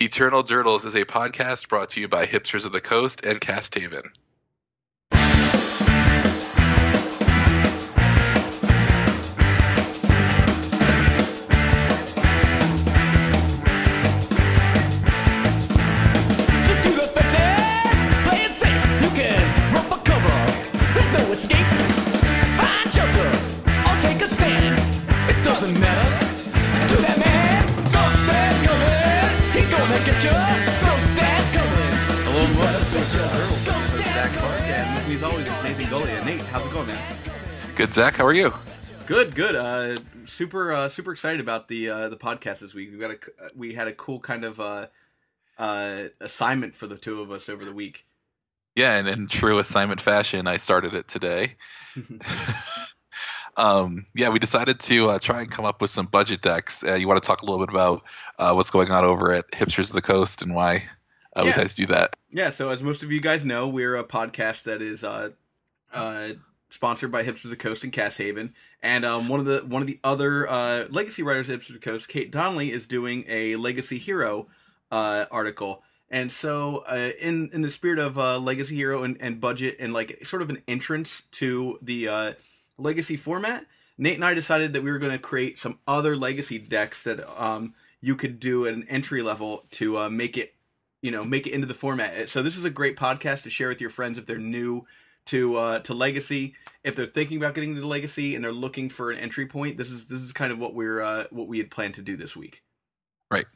Eternal Durdles is a podcast brought to you by Hipsters of the Coast and Cast Haven. Good, Zach. How are you? Good, good. Uh, super, uh, super excited about the uh, the podcast this week. We got a we had a cool kind of uh, uh, assignment for the two of us over the week. Yeah, and in true assignment fashion, I started it today. um, yeah, we decided to uh, try and come up with some budget decks. Uh, you want to talk a little bit about uh, what's going on over at Hipsters of the Coast and why uh, we decided to do that? Yeah, so as most of you guys know, we're a podcast that is uh, uh, sponsored by Hipsters of the Coast in Cass Haven, and um, one of the one of the other uh, legacy writers Hipsters of the Coast, Kate Donnelly, is doing a Legacy Hero uh, article. And so, uh, in in the spirit of uh, Legacy Hero and, and budget and like sort of an entrance to the uh, Legacy format, Nate and I decided that we were going to create some other Legacy decks that um, you could do at an entry level to uh, make it you know make it into the format so this is a great podcast to share with your friends if they're new to uh to legacy if they're thinking about getting into legacy and they're looking for an entry point this is this is kind of what we're uh what we had planned to do this week Right.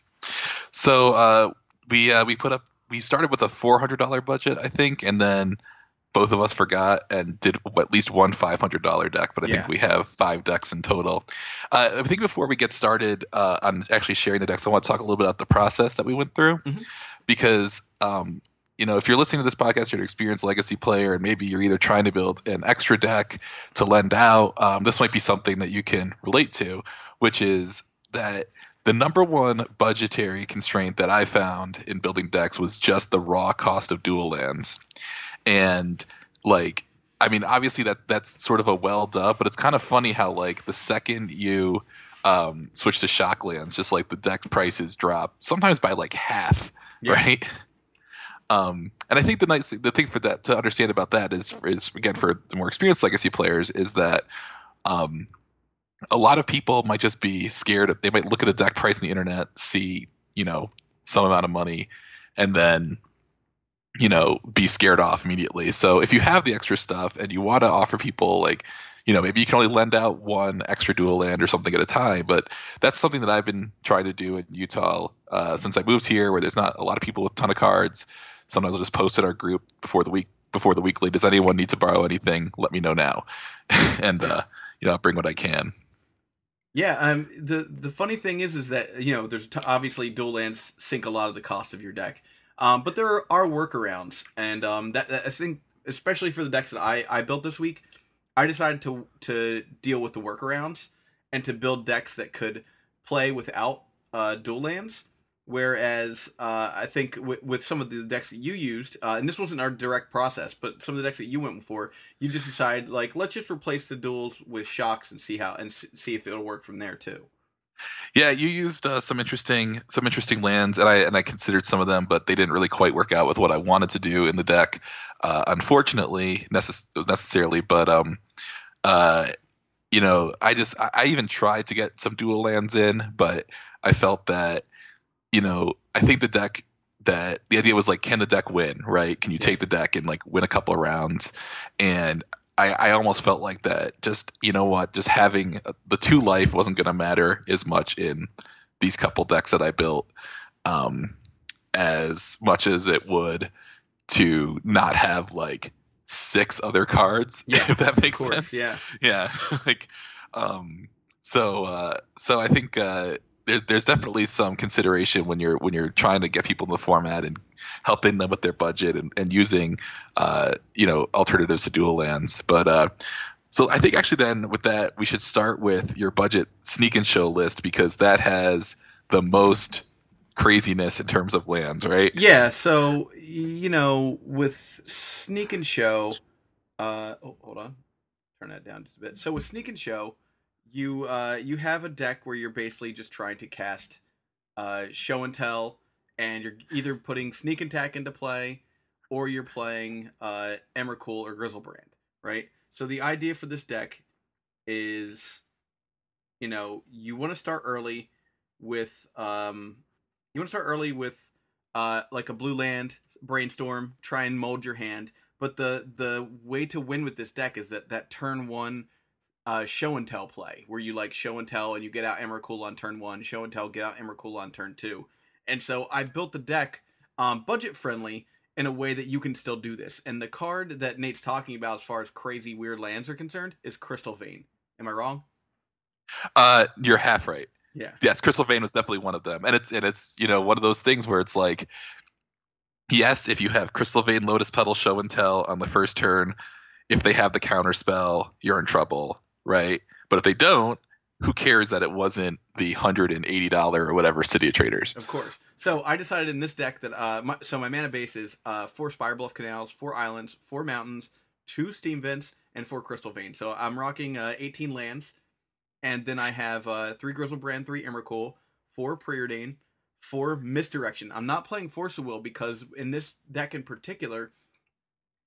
So uh, we uh, we put up we started with a four hundred dollar budget, I think, and then both of us forgot and did at least one five hundred dollar deck. But I Yeah. think we have five decks in total. Uh, I think before we get started uh, on actually sharing the decks, I want to talk a little bit about the process that we went through Mhm. because. Um, you know, if you're listening to this podcast, you're an experienced legacy player, and maybe you're either trying to build an extra deck to lend out. Um, this might be something that you can relate to, which is that the number one budgetary constraint that I found in building decks was just the raw cost of dual lands. And like I mean obviously that that's sort of a well dub, but it's kind of funny how like the second you um, switch to shock lands, just like the deck prices drop, sometimes by like half, Yeah. right? Um, and I think the nice the thing for that to understand about that is is again for the more experienced legacy players is that um, a lot of people might just be scared. They might look at the deck price on the internet, see you know some amount of money, and then you know be scared off immediately. So if you have the extra stuff and you want to offer people like you know maybe you can only lend out one extra dual land or something at a time, but that's something that I've been trying to do in Utah uh, since I moved here, where there's not a lot of people with a ton of cards. Sometimes I'll just post in our group before the week before the weekly. Does anyone need to borrow anything? Let me know now, and uh, you know I'll bring what I can. yeah um the the funny thing is is that you know there's t- obviously dual lands sink a lot of the cost of your deck um but there are workarounds and um that, that i think especially for the decks that i i built this week i decided to to deal with the workarounds and to build decks that could play without uh, dual lands. Whereas uh, I think w- with some of the decks that you used, uh, and this wasn't our direct process, but some of the decks that you went for, you just decide like let's just replace the duels with shocks and see how and s- see if it'll work from there too. Yeah, you used uh, some interesting some interesting lands, and I and I considered some of them, but they didn't really quite work out with what I wanted to do in the deck. Uh, unfortunately, necess- necessarily, but um, uh, you know, I just I, I even tried to get some dual lands in, but I felt that you know I think the deck that the idea was like, can the deck win? Right? Can you take the deck and like win a couple of rounds? And I, I almost felt like that. Just you know what? Just having uh, the two life wasn't going to matter as much in these couple decks that I built, um, as much as it would to not have like six other cards. Yeah, if that makes sense. yeah. Yeah. like, um, so uh, so I think uh, there's there's definitely some consideration when you're when you're trying to get people in the format and helping them with their budget and, and using uh, you know alternatives to dual lands. But uh, so I think actually then with that we should start with your budget sneak and show list because that has the most craziness in terms of lands, right? Yeah, so you know, with Sneak and Show, uh, oh, hold on, turn that down just a bit. So with Sneak and Show, you uh, you have a deck where you're basically just trying to cast uh, Show and Tell and you're either putting Sneak Attack into play, or you're playing uh, Emrakul or Griselbrand, right? So the idea for this deck is, you know, you want to start early with, um, you want to start early with, uh, like a blue land brainstorm. Try and mold your hand, but the the way to win with this deck is that that turn one uh, show and tell play where you like show and tell and you get out Emrakul on turn one, show and tell, get out Emrakul on turn two. And so I built the deck um, budget friendly in a way that you can still do this. And the card that Nate's talking about as far as crazy weird lands are concerned is Crystal Vein. Am I wrong? Uh, you're half right. Yeah. Yes, Crystal Vein was definitely one of them, and it's and it's you know one of those things where it's like, yes, if you have Crystal Vein, Lotus Petal, Show and Tell on the first turn, if they have the counter spell, you're in trouble, right? But if they don't, who cares that it wasn't the hundred and eighty dollar or whatever City of Traitors? Of course. So I decided in this deck that uh, my, so my mana base is uh, four Spirebluff Canals, four Islands, four Mountains, two Steam Vents, and four Crystal Veins. So I'm rocking uh, 18 lands, and then I have uh, three Griselbrand, three Emrakul, four Preordain, four Misdirection. I'm not playing Force of Will because in this deck in particular,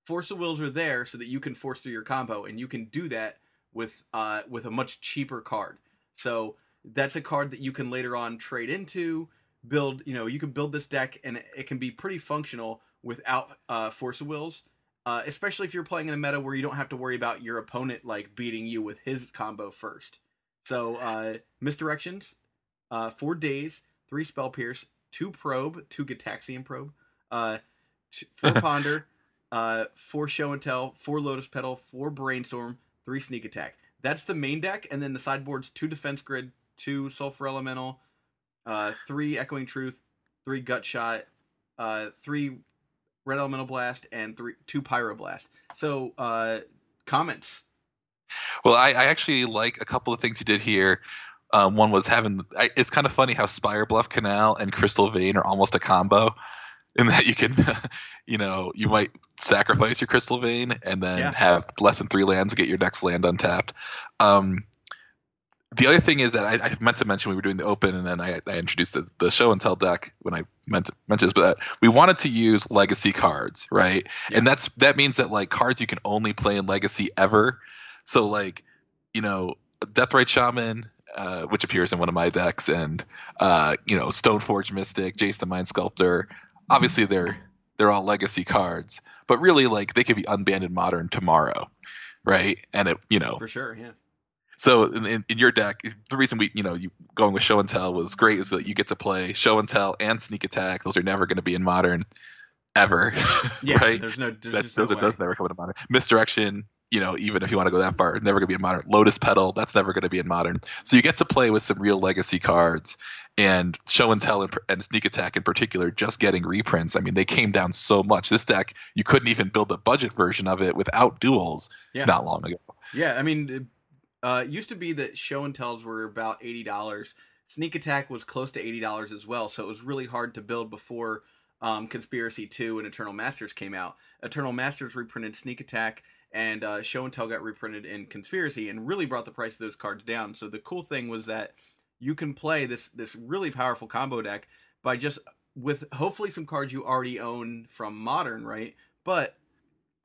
Force of Wills are there so that you can force through your combo, and you can do that with uh, with a much cheaper card. So that's a card that you can later on trade into build you know you can build this deck and it can be pretty functional without uh, force of wills uh, especially if you're playing in a meta where you don't have to worry about your opponent like beating you with his combo first so uh, misdirections uh, four Daze three spell pierce two probe two gitaxian probe uh, t- four ponder uh, four show and tell four lotus petal four brainstorm three sneak attack that's the main deck and then the sideboards two defense grid two sulfur elemental uh, three Echoing Truth, three Gut Shot, uh, three Red Elemental Blast, and three two Pyroblast. So, uh, comments. Well, I, I actually like a couple of things you did here. Um, one was having. I, it's kind of funny how Spirebluff Canal and Crystal Vein are almost a combo, in that you can, you know, you might sacrifice your Crystal Vein and then Yeah. have less than three lands to get your next land untapped. Um, the other thing is that I, I meant to mention we were doing the open, and then I, I introduced the, the show and tell deck when I meant to mention this, but we wanted to use legacy cards, right? And that's that means that like cards you can only play in legacy ever. So like, you know, Deathrite Shaman, uh, which appears in one of my decks, and uh, you know, Stoneforge Mystic, Jace the Mind Sculptor. Obviously, they're they're all legacy cards, but really like they could be unbanned in modern tomorrow, right? And it, you know, For sure, yeah. so in, in, in your deck, the reason we, you know, you going with show and tell was great is that you get to play show and tell and sneak attack. Those are never going to be in modern, ever. Yeah, right? there's no, there's just no those are way. those never come into modern. Misdirection, you know, even if you want to go that far, never going to be in modern. Lotus Petal, that's never going to be in modern. So you get to play with some real legacy cards, and show and tell and, and sneak attack in particular, just getting reprints. I mean, they came down so much. This deck, you couldn't even build a budget version of it without duels Yeah. not long ago. Yeah, I mean, uh, it used to be that show and tells were about eighty dollars. Sneak attack was close to eighty dollars as well, so it was really hard to build before um, Conspiracy Two and Eternal Masters came out. Eternal Masters reprinted Sneak Attack, and uh, Show and Tell got reprinted in Conspiracy, and really brought the price of those cards down. So the cool thing was that you can play this this really powerful combo deck by just with hopefully some cards you already own from Modern, right? But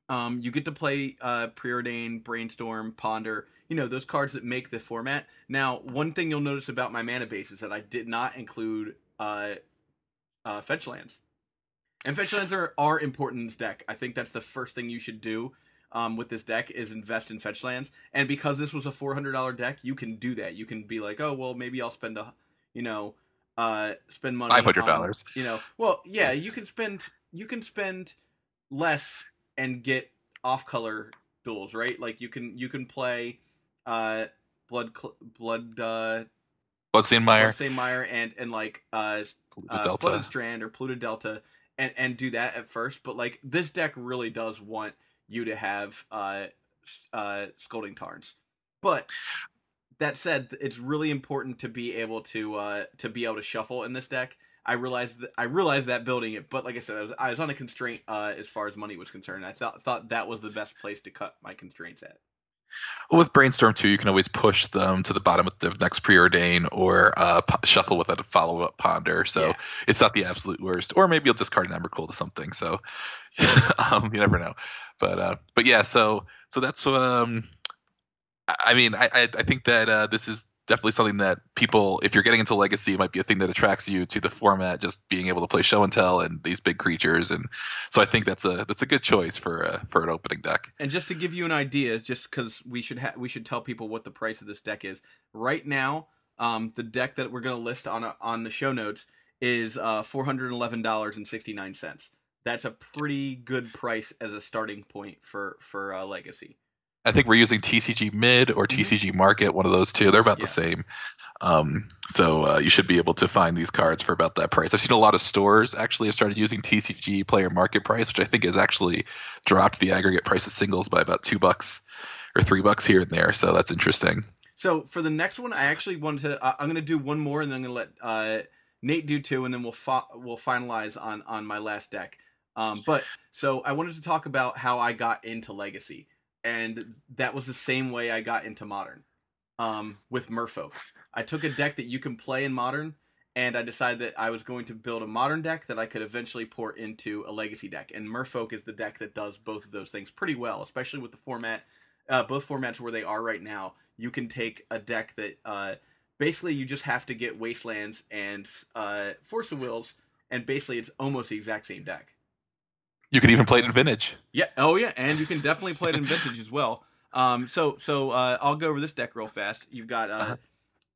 um, you get to play uh, Preordain, Brainstorm, Ponder, you know, those cards that make the format. Now, one thing you'll notice about my mana base is that I did not include uh, uh, fetch lands. And fetch lands are, are important in this deck. I think that's the first thing you should do um, with this deck is invest in fetch lands. And because this was a $400 deck, you can do that. You can be like, oh, well, maybe I'll spend a, you know, uh, spend money. five hundred dollars. you know well yeah you can spend you can spend less and get off color duels right like you can you can play uh blood Cl- blood uh Bloodstained Mire, Bloodstained Mire and and like uh, uh Delta. Flooded Strand or Polluted Delta and and do that at first but like this deck really does want you to have uh uh scalding tarns but that said it's really important to be able to uh to be able to shuffle in this deck I realized that I realized that building it, but like I said, I was, I was on a constraint uh, as far as money was concerned. I thought thought that was the best place to cut my constraints at. Well, with Brainstorm 2, you can always push them to the bottom of the next preordain or uh, p- shuffle with a follow up ponder. So Yeah. it's not the absolute worst. Or maybe you'll discard an Emrakul to something. So um, you never know. But uh, but yeah, so so that's um, I I mean, I I, I think that uh, this is definitely something that people, if you're getting into Legacy, might be a thing that attracts you to the format, just being able to play show and tell and these big creatures. And so I think that's a that's a good choice for uh, for an opening deck. And just to give you an idea, just because we should ha- we should tell people what the price of this deck is right now. Um, the deck that we're going to list on a, on the show notes is uh, four hundred eleven dollars and sixty nine cents. That's a pretty good price as a starting point for for uh, Legacy. I think we're using TCG Mid or Mhm. TCG Market, one of those two. They're about Yeah. the same. Um, so uh, you should be able to find these cards for about that price. I've seen a lot of stores actually have started using TCG Player Market Price, which I think has actually dropped the aggregate price of singles by about two bucks or three bucks here and there. So that's interesting. So for the next one, I actually wanted to. Uh, I'm going to do one more, and then I'm going to let uh, Nate do two, and then we'll we'll finalize on on my last deck. Um, but so I wanted to talk about how I got into Legacy, and that was the same way I got into Modern, um, with Merfolk. I took a deck that you can play in Modern, and I decided that I was going to build a Modern deck that I could eventually port into a Legacy deck. And Merfolk is the deck that does both of those things pretty well, especially with the format, uh, both formats where they are right now. You can take a deck that uh, basically you just have to get Wastelands and uh, Force of Wills, and basically it's almost the exact same deck. You could even play it in Vintage. Yeah. Oh yeah, and you can definitely play it in vintage as well. Um. So so uh, I'll go over this deck real fast. You've got uh, Uh-huh.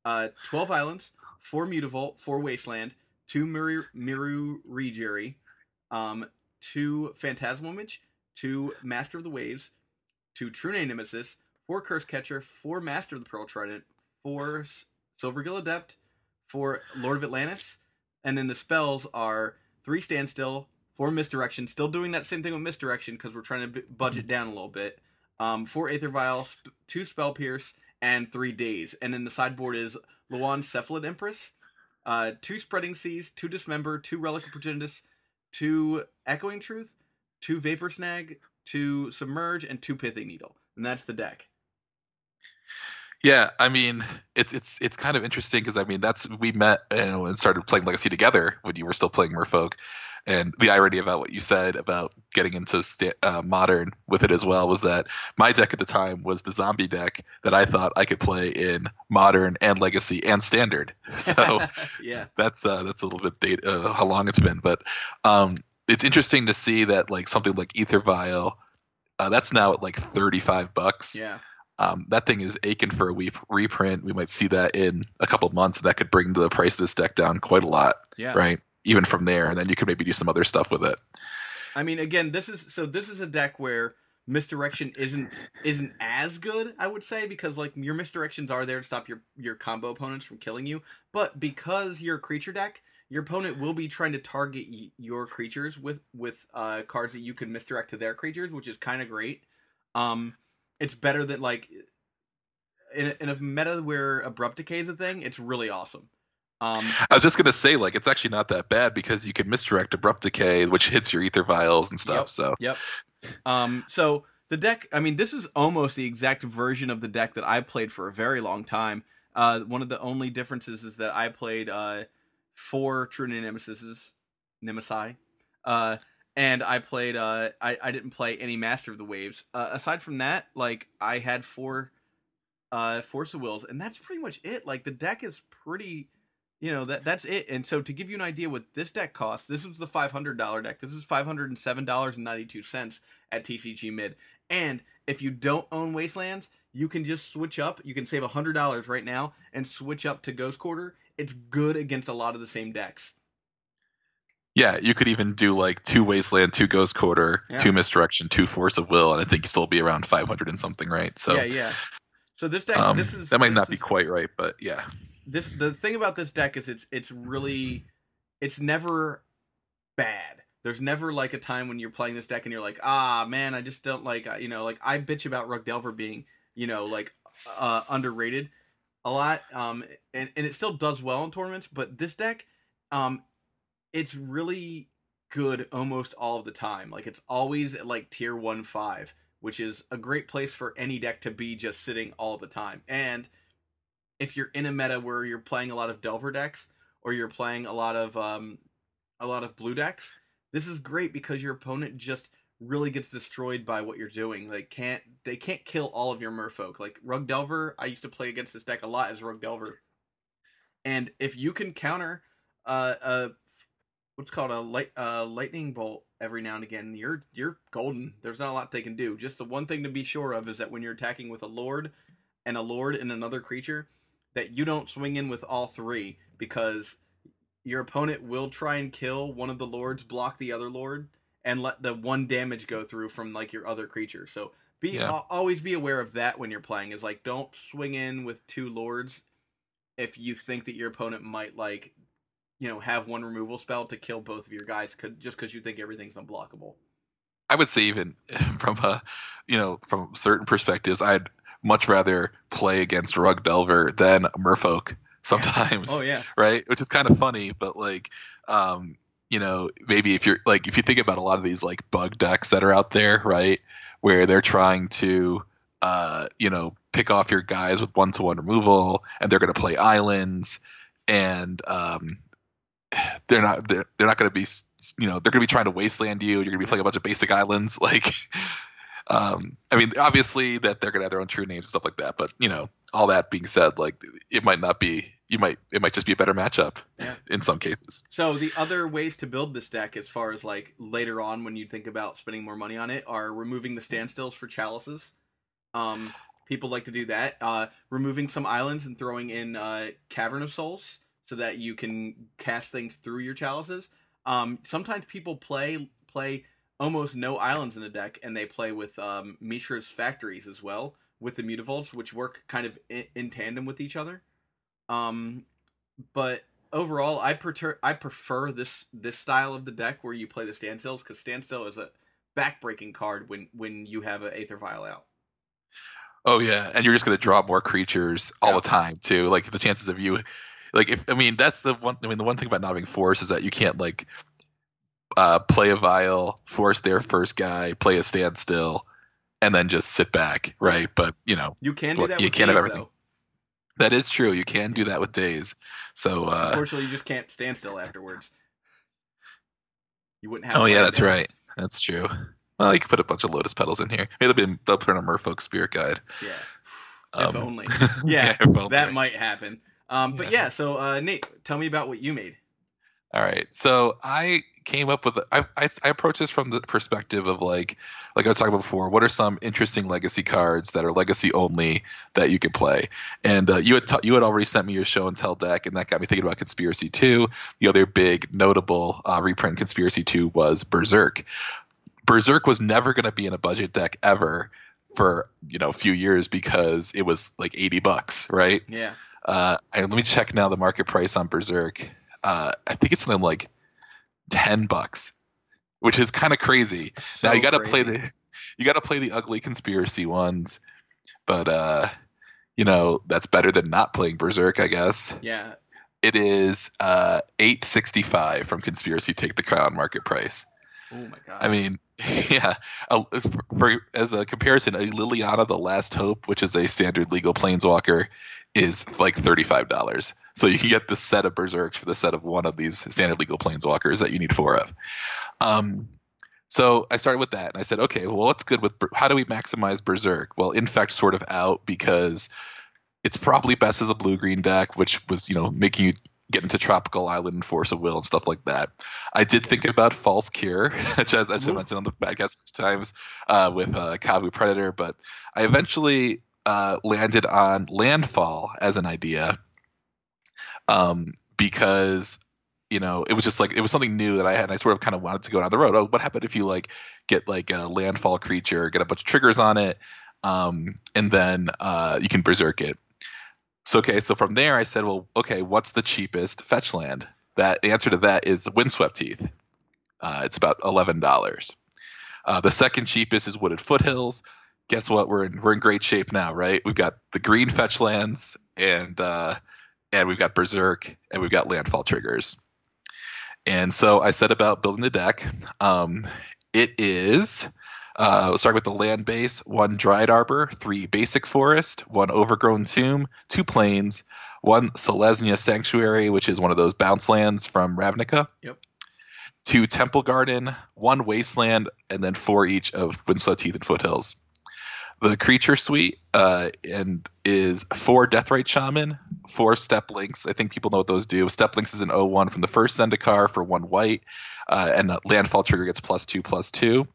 uh, twelve islands, four Mutavault, four Wasteland, two Miru Miru um, two Phantasmal Image, two Master of the Waves, two True Nemesis, four Cursecatcher, four Master of the Pearl Trident, four Silvergill Adept, four Lord of Atlantis, and then the spells are three Standstill, four Misdirection, still doing that same thing with Misdirection because we're trying to b- budget down a little bit. Um, four Aether Vial, sp- two Spell Pierce, and three Daze. And then the sideboard is Llawan Cephalid Empress, uh, two Spreading Seas, two Dismember, two Relic of Progenitus, two Echoing Truth, two Vapor Snag, two Submerge, and two Pithing Needle. And that's the deck. Yeah, I mean, it's it's it's kind of interesting because I mean that's we met and started playing Legacy together when you were still playing Merfolk, and the irony about what you said about getting into sta- uh, modern with it as well was that my deck at the time was the zombie deck that I thought I could play in modern and Legacy and standard. So yeah. that's uh, that's a little bit date uh, how long it's been, but um, it's interesting to see that like something like Aether Vial, uh, that's now at like thirty five bucks. Yeah. Um, that thing is aching for a we- reprint. We might see that in a couple months. That could bring the price of this deck down quite a lot, Yeah. right? Even from there, and then you could maybe do some other stuff with it. I mean, again, this is so this is a deck where misdirection isn't isn't as good, I would say, because like your misdirections are there to stop your your combo opponents from killing you, but because you're a creature deck, your opponent will be trying to target y- your creatures with with uh, cards that you can misdirect to their creatures, which is kind of great. Um, it's better than like in a, in a meta where abrupt decay is a thing. It's really awesome. Um, I was just gonna say, like, it's actually not that bad because you can misdirect abrupt decay, which hits your Aether Vials and stuff. Yep. So Yep. Um, so the deck, I mean, this is almost the exact version of the deck that I played for a very long time. Uh, one of the only differences is that I played uh, four True Name Nemesis, Nemesi, uh, and I played. Uh, I I didn't play any Master of the Waves. Uh, aside from that, like I had four uh, Force of Wills, and that's pretty much it. Like the deck is pretty. You know that that's it. And so to give you an idea what this deck costs, this was the five hundred dollar deck. This is five hundred and seven dollars and ninety two cents at TCG Mid. And if you don't own Wastelands, you can just switch up. You can save hundred dollars right now and switch up to Ghost Quarter. It's good against a lot of the same decks. yeah, you could even do like two wasteland, two ghost quarter, Yeah. two misdirection, two force of will, and I think you still be around five hundred and something, right? So yeah, yeah. So this deck, um, this is that might not be quite right, but yeah. This the thing about this deck is it's it's really it's never bad. There's never like a time when you're playing this deck and you're like, ah man, I just don't like you know like I bitch about Rug Delver being you know like uh, underrated a lot, um, and and it still does well in tournaments, but this deck, um, it's really good almost all of the time. Like it's always at like tier one five which is a great place for any deck to be just sitting all the time. And if you're in a meta where you're playing a lot of Delver decks or you're playing a lot of um, a lot of blue decks, this is great because your opponent just really gets destroyed by what you're doing. They can't they can't kill all of your merfolk. Like Rug Delver, I used to play against this deck a lot as Rug Delver. And if you can counter uh, a what's called a light uh, lightning bolt every now and again, you're you're golden. There's not a lot they can do. Just the one thing to be sure of is that when you're attacking with a lord and a lord and another creature, that you don't swing in with all three because your opponent will try and kill one of the lords, block the other lord, and let the one damage go through from like your other creature. So be Yeah. al- always be aware of that when you're playing. Is like don't swing in with two lords if you think that your opponent might like you know have one removal spell to kill both of your guys could just because you think everything's unblockable. I would say even from a, you know, from certain perspectives, I'd much rather play against Rug Delver than Merfolk sometimes. Oh yeah, right? Which is kind of funny, but like, um, you know, maybe if you're like, if you think about a lot of these like bug decks that are out there, right, where they're trying to, uh, you know, pick off your guys with one to one removal, and they're going to play islands, and um, they're not they're, they're not going to be, you know, they're going to be trying to wasteland you. You're going to be playing a bunch of basic islands, like. Um, I mean, obviously that they're gonna have their own true names and stuff like that, but you know, all that being said, like it might not be, you might, it might just be a better matchup Yeah. in some cases. So the other ways to build this deck, as far as like later on when you think about spending more money on it, are removing the standstills for chalices. Um, people like to do that. Uh, removing some islands and throwing in uh, Cavern of Souls so that you can cast things through your chalices. Um, sometimes people play play almost no islands in the deck, and they play with um, Mishra's factories as well with the mutavaults, which work kind of in, in tandem with each other. Um, but overall, I prefer I prefer this this style of the deck where you play the standstills because standstill is a backbreaking card when when you have an Aether Vial out. Oh yeah, and you're just gonna draw more creatures all Yeah. the time too. Like the chances of you, like if I mean that's the one. I mean the one thing about not having force is that you can't like uh, play a vial, force their first guy, play a standstill, and then just sit back, right? But you know You can do that. You with can't have everything. though. that is true. You can do that with Daze. So uh, Unfortunately, you just can't stand still afterwards. You wouldn't have. oh yeah, that's down. right. That's true. Well, you could put a bunch of lotus petals in here. Maybe they'll be they'll put in a Merfolk Spirit Guide. Yeah. Um, if only. Yeah, if only. that might happen. Um, but Yeah. yeah. So uh, Nate, tell me about what you made. All right. So I came up with I, I I approach this from the perspective of like like I was talking about before. What are some interesting legacy cards that are legacy only that you can play? And uh, you had ta- you had already sent me your show and tell deck, and that got me thinking about Conspiracy Two. The other big notable uh, reprint Conspiracy Two was Berserk. Berserk was never going to be in a budget deck ever for you know a few years because it was like 80 bucks right Yeah. uh, let me check now the market price on Berserk. Uh, I think it's something like ten bucks, which is kind of crazy. So now you got to play the you got to play the ugly conspiracy ones, but uh, you know that's better than not playing Berserk, I guess. Yeah. It is uh, eight sixty five from Conspiracy Take the Crown market price. Oh my god. I mean, yeah. A, for, as a comparison, a Liliana the Last Hope, which is a standard legal planeswalker, is like thirty-five dollars. So you can get the set of Berserks for the set of one of these standard legal planeswalkers that you need four of. Um, so I started with that, and I said, okay, well, what's good with how do we maximize Berserk? Well, Infect sort of out because it's probably best as a blue-green deck, which was you know making you get into Tropical Island and Force of Will and stuff like that. I did think about False Cure, which as, I Ooh. mentioned on the podcast times uh, with uh, Kavu Predator, but I eventually uh, landed on Landfall as an idea um, because you know it was just like it was something new that I had. And I sort of kind of wanted to go down the road. Oh, what happened if you like get like a landfall creature, get a bunch of triggers on it, um, and then uh, you can berserk it. So okay, so from there I said, well, okay, what's the cheapest fetch land? That the answer to that is Windswept Heath. Uh, it's about eleven dollars. Uh, the second cheapest is Wooded Foothills. Guess what? We're in we're in great shape now, right? We've got the green fetch lands and uh, and we've got Berserk and we've got landfall triggers. And so I set about building the deck. Um, it is Uh, we'll start with the land base: one Dryad Arbor, three basic forest, one overgrown tomb, two plains, one Selesnya sanctuary, which is one of those bounce lands from Ravnica. Yep. Two temple garden, one wasteland, and then four each of Windswept Heath and Foothills. The creature suite uh, and is four Deathrite Shaman, four Steppe Lynx. I think people know what those do. Steppe Lynx is an 01 from the first Zendikar for one white, uh, and landfall trigger gets plus two, plus two.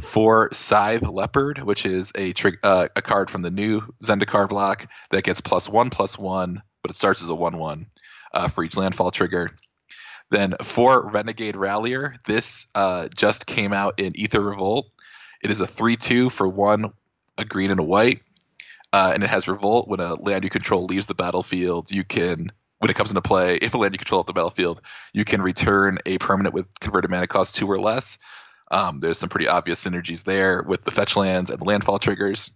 Four Scythe Leopard, which is a trig- uh, a card from the new Zendikar block that gets plus one, plus one, but it starts as a 1 1 uh, for each landfall trigger. Then four Renegade Rallier. This uh, just came out in Aether Revolt. It is a 3 2 for one, a green and a white. Uh, and it has Revolt. When a land you control leaves the battlefield, you can, when it comes into play, if a land you control left the battlefield, you can return a permanent with converted mana cost two or less. Um, there's some pretty obvious synergies there with the fetch lands and the landfall triggers.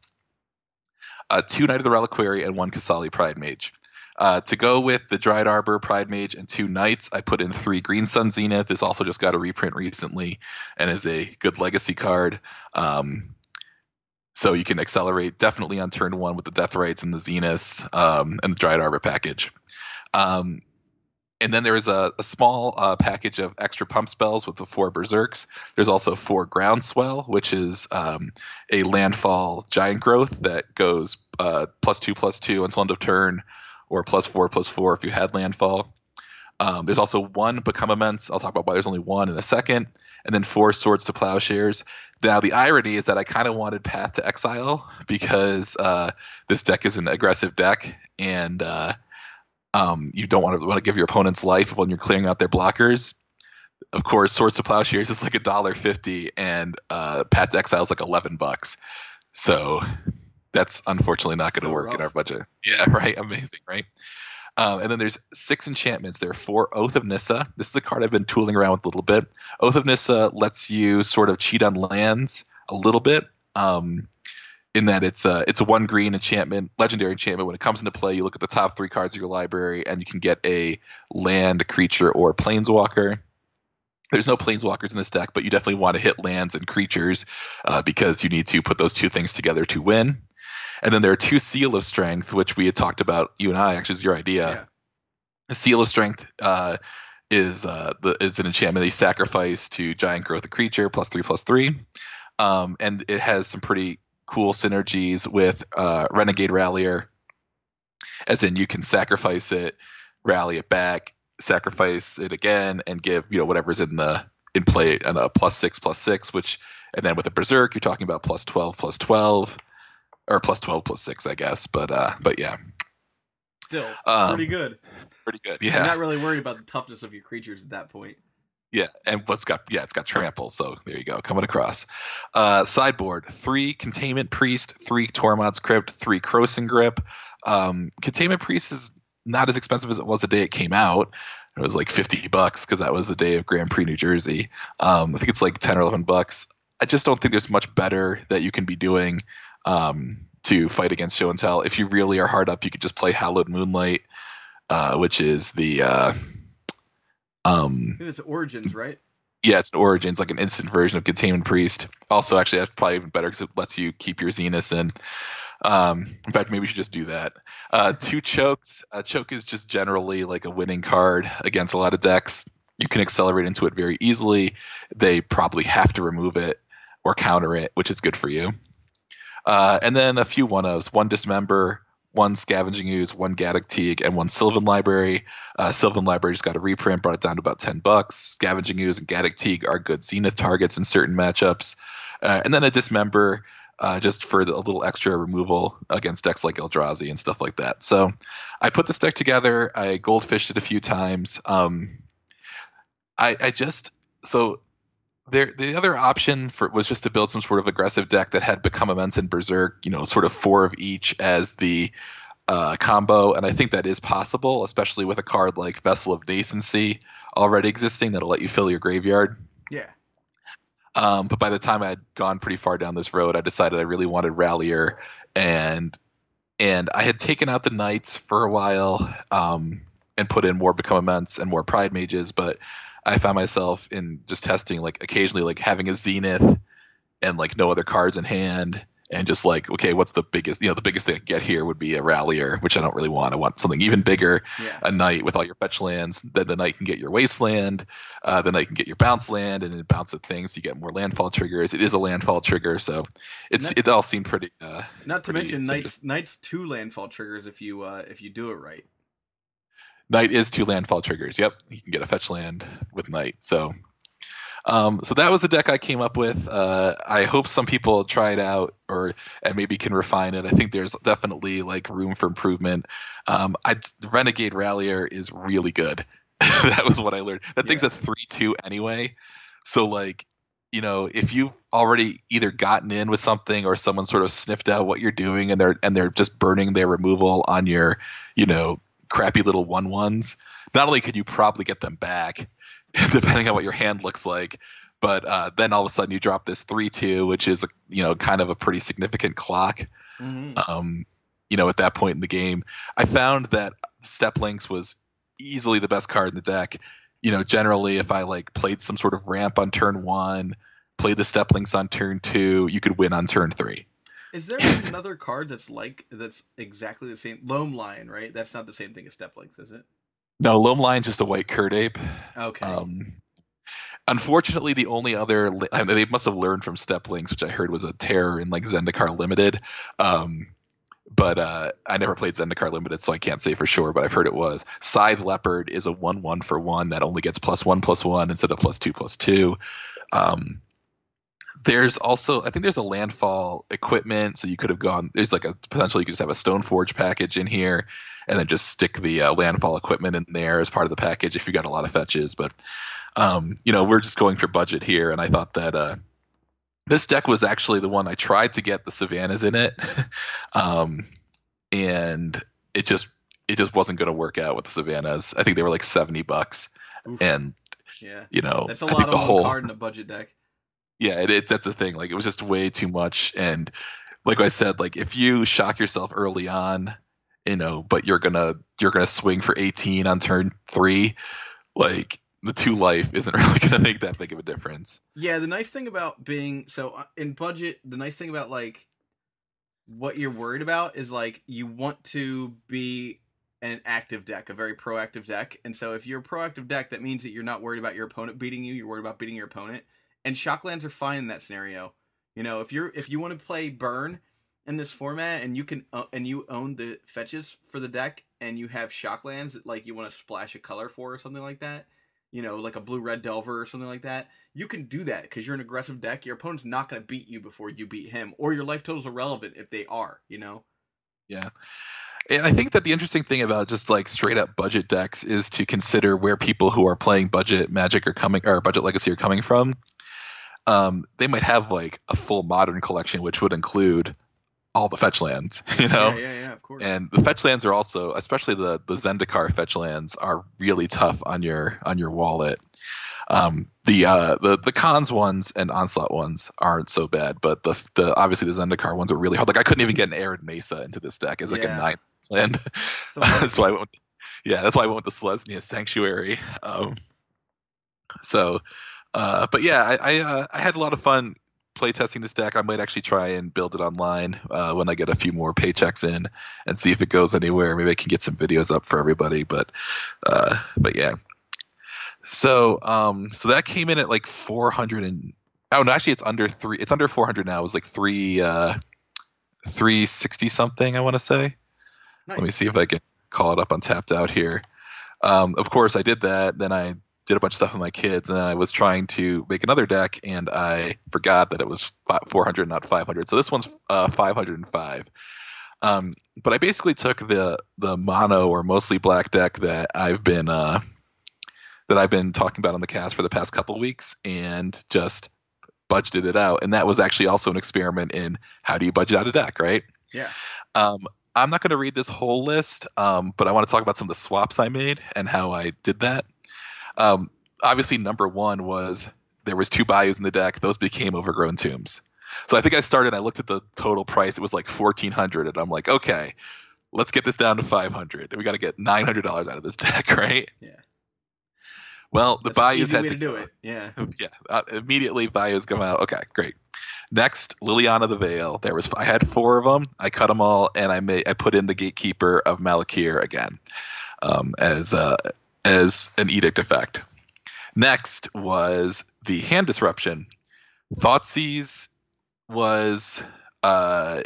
Uh, two Knight of the Reliquary and one Qasali Pridemage. Uh, to go with the Dryad Arbor, Pride Mage, and two Knights, I put in three Green Sun Zenith. This also just got a reprint recently and is a good legacy card. Um, so you can accelerate definitely on turn one with the Deathrites and the Zeniths um, and the Dryad Arbor package. Um, and then there is a, a small uh, package of extra pump spells with the four Berserks. There's also four Groundswell, which is um, a landfall giant growth that goes uh, plus two, plus two until end of turn, or plus four, plus four if you had landfall. Um, there's also one Become Immense. I'll talk about why there's only one in a second. And then four Swords to Plowshares. Now, the irony is that I kind of wanted Path to Exile because uh, this deck is an aggressive deck, and uh, um, you don't want to want to give your opponents life when you're clearing out their blockers. Of course, Swords to Plowshares is like a dollar fifty, and uh, Path to Exile is like eleven bucks. So that's unfortunately not going to So work rough. in our budget. Yeah, right. Amazing, right? Um, and then there's six enchantments. There are four Oath of Nissa. This is a card I've been tooling around with a little bit. Oath of Nissa lets you sort of cheat on lands a little bit. Um, in that it's a it's a one green enchantment, legendary enchantment. When it comes into play, you look at the top three cards of your library, and you can get a land, creature, or planeswalker. There's no planeswalkers in this deck, but you definitely want to hit lands and creatures uh, because you need to put those two things together to win. And then there are two Seal of Strength, which we had talked about. You and I actually is your idea. Yeah. The Seal of Strength uh, is uh, the is an enchantment you sacrifice to Giant Growth a creature plus three plus three, um, and it has some pretty cool synergies with uh, Renegade Rallier, as in you can sacrifice it, rally it back, sacrifice it again, and give you know whatever's in the in play and a plus six plus six, which and then with a Berserk you're talking about plus twelve plus twelve, or plus twelve plus six I guess, but uh, but yeah, Still, Um, pretty good. pretty good. You're Yeah, not really worried about the toughness of your creatures at that point. Yeah, and what's got yeah, it's got trample. So there you go, coming across. Uh, sideboard: three containment priest, three Tormod's crypt, three Krosan grip. Um, containment priest is not as expensive as it was the day it came out. It was like fifty bucks because that was the day of Grand Prix New Jersey. Um, I think it's like ten or eleven bucks. I just don't think there's much better that you can be doing um, to fight against show and tell. If you really are hard up, you could just play Hallowed Moonlight, uh, which is the uh, um, it's Origins, right? yeah, it's an Origins, like an instant version of Containment Priest. Also, actually, that's probably even better because it lets you keep your Zeniths in. Um, in fact, maybe we should just do that. Uh, two chokes. A choke is just generally like a winning card against a lot of decks. You can accelerate into it very easily. They probably have to remove it or counter it, which is good for you. Uh, and then a few one ofs one Dismember, one Scavenging Ooze, one Gaddock Teeg, and one Sylvan Library. Uh, Sylvan Library just got a reprint, brought it down to about 10 bucks. Scavenging Ooze and Gaddock Teeg are good Zenith targets in certain matchups. Uh, and then a Dismember uh, just for the, a little extra removal against decks like Eldrazi and stuff like that. So I put this deck together. I goldfished it a few times. Um, I, I just so there the other option for was just to build some sort of aggressive deck that had become immense and berserk you know sort of four of each as the uh, combo. And i think that is possible especially with a card like vessel of nascency already existing that'll let you fill your graveyard. Yeah. um, but by the time I'd gone pretty far down this road, I decided I really wanted Rallier, and and I had taken out the Knights for a while, um, and put in more Become Immense and more Pride Mages, but I found myself in just testing like occasionally like having a Zenith and like no other cards in hand and just like okay what's the biggest you know the biggest thing i get here would be a rallier which i don't really want i want something even bigger Yeah. a knight with all your fetch lands then the knight can get your wasteland uh, the knight can get your bounce land and then bounce at things you get more landfall triggers it is a landfall trigger so it's that- it all seemed pretty uh, Not to pretty mention simple. knights knights two landfall triggers if you uh if you do it right. Knight is two landfall triggers. Yep, you can get a fetch land with Knight. So, um, so that was the deck I came up with. Uh, I hope some people try it out or and maybe can refine it. I think there's definitely like room for improvement. Um, I Renegade Rallier is really good. that was what I learned. That thing's a three-two anyway. So like, you know, if you've already either gotten in with something or someone sort of sniffed out what you're doing and they're and they're just burning their removal on your, you know, crappy little one ones, not only could you probably get them back, depending on what your hand looks like, but uh, then all of a sudden you drop this three two, which is you know kind of a pretty significant clock. Mm-hmm. Um, you know, at that point in the game, I found that Steppe Lynx was easily the best card in the deck. You know, generally, if I like played some sort of ramp on turn one, played the Steppe Lynx on turn two, you could win on turn three. Is there another card that's like that's exactly the same? Loam Lion, right? That's not the same thing as Steppe Lynx, is it? No, Loam Lion just a white Kird Ape. Okay. Um, unfortunately, the only other I mean, they must have learned from Steppe Lynx, which I heard was a terror in like Zendikar Limited. Um, but uh, I never played Zendikar Limited, so I can't say for sure. But I've heard it was Scythe Leopard is a one-one for one that only gets plus one plus one instead of plus two plus two. Um, there's also I think there's a landfall equipment, so you could have gone. There's like a potential you could just have a Stoneforge package in here, and then just stick the uh, landfall equipment in there as part of the package if you got a lot of fetches. But um, you know, we're just going for budget here, and I thought that uh, this deck was actually the one I tried to get the Savannas in it, um, and it just it just wasn't going to work out with the Savannas. I think they were like seventy bucks, Oof. and yeah. you know, That's a lot of the whole card in a budget deck. Yeah, it, it's that's the thing. Like it was just way too much, and like I said, like if you shock yourself early on, you know, but you're gonna you're gonna swing for 18 on turn three, like the two life isn't really gonna make that big of a difference. Yeah, the nice thing about being so uh, in budget, the nice thing about like what you're worried about is like you want to be an active deck, a very proactive deck. And so if you're a proactive deck, that means that you're not worried about your opponent beating you, you're worried about beating your opponent. And shocklands are fine in that scenario. You know, if you're if you want to play burn in this format and you can uh, and you own the fetches for the deck and you have shocklands like you want to splash a color for or something like that, you know, like a blue red delver or something like that, you can do that because you're an aggressive deck. Your opponent's not going to beat you before you beat him, or your life totals are relevant if they are. You know. Yeah. And I think that the interesting thing about just like straight up budget decks is to consider where people who are playing budget magic are coming or budget legacy are coming from. Um, they might have like a full modern collection, which would include all the fetch lands, you know? Yeah, yeah, yeah. Of course. And the fetch lands are also, especially the the Zendikar fetch lands, are really tough on your on your wallet. Um, the uh, the the Khans ones and onslaught ones aren't so bad, but the the obviously the Zendikar ones are really hard. Like I couldn't even get an Arid Mesa into this deck as like Yeah. a nine land. That's why I went. Yeah, that's why I went with the Selesnya Sanctuary. Um, so, uh, but yeah, I I, uh, I had a lot of fun playtesting this deck. I might actually try and build it online uh, when I get a few more paychecks in and see if it goes anywhere. Maybe I can get some videos up for everybody. But uh, but yeah. So um so that came in at like 400 and oh no actually it's under three it's under 400 now. It was like three uh 360 something I want to say. nice. Let me see if I can call it up on Tapped Out here. Um, of course, I did that. Then I did a bunch of stuff with my kids, and then I was trying to make another deck, and I forgot that it was 400, not 500. So this one's uh, 505. Um, but I basically took the the mono or mostly black deck that I've been uh, that I've been talking about on the cast for the past couple weeks, and just budgeted it out. And that was actually also an experiment in how do you budget out a deck, right? Yeah. Um, I'm not going to read this whole list, um, but I want to talk about some of the swaps I made and how I did that. Um, obviously, number one was there was two bayous in the deck; those became overgrown tombs. So I think I started. I looked at the total price; it was like fourteen hundred, and I'm like, okay, let's get this down to five hundred. We got to get nine hundred dollars out of this deck, right? Yeah. Well, the That's bayous easy had way to to do it. Yeah. yeah, uh, immediately bayous come out. Okay, great. Next, Liliana the Veil. There was I had four of them. I cut them all, and I made I put in the Gatekeeper of Malakir again um, as uh, as an edict effect. Next was the hand disruption. Thoughtseize was uh,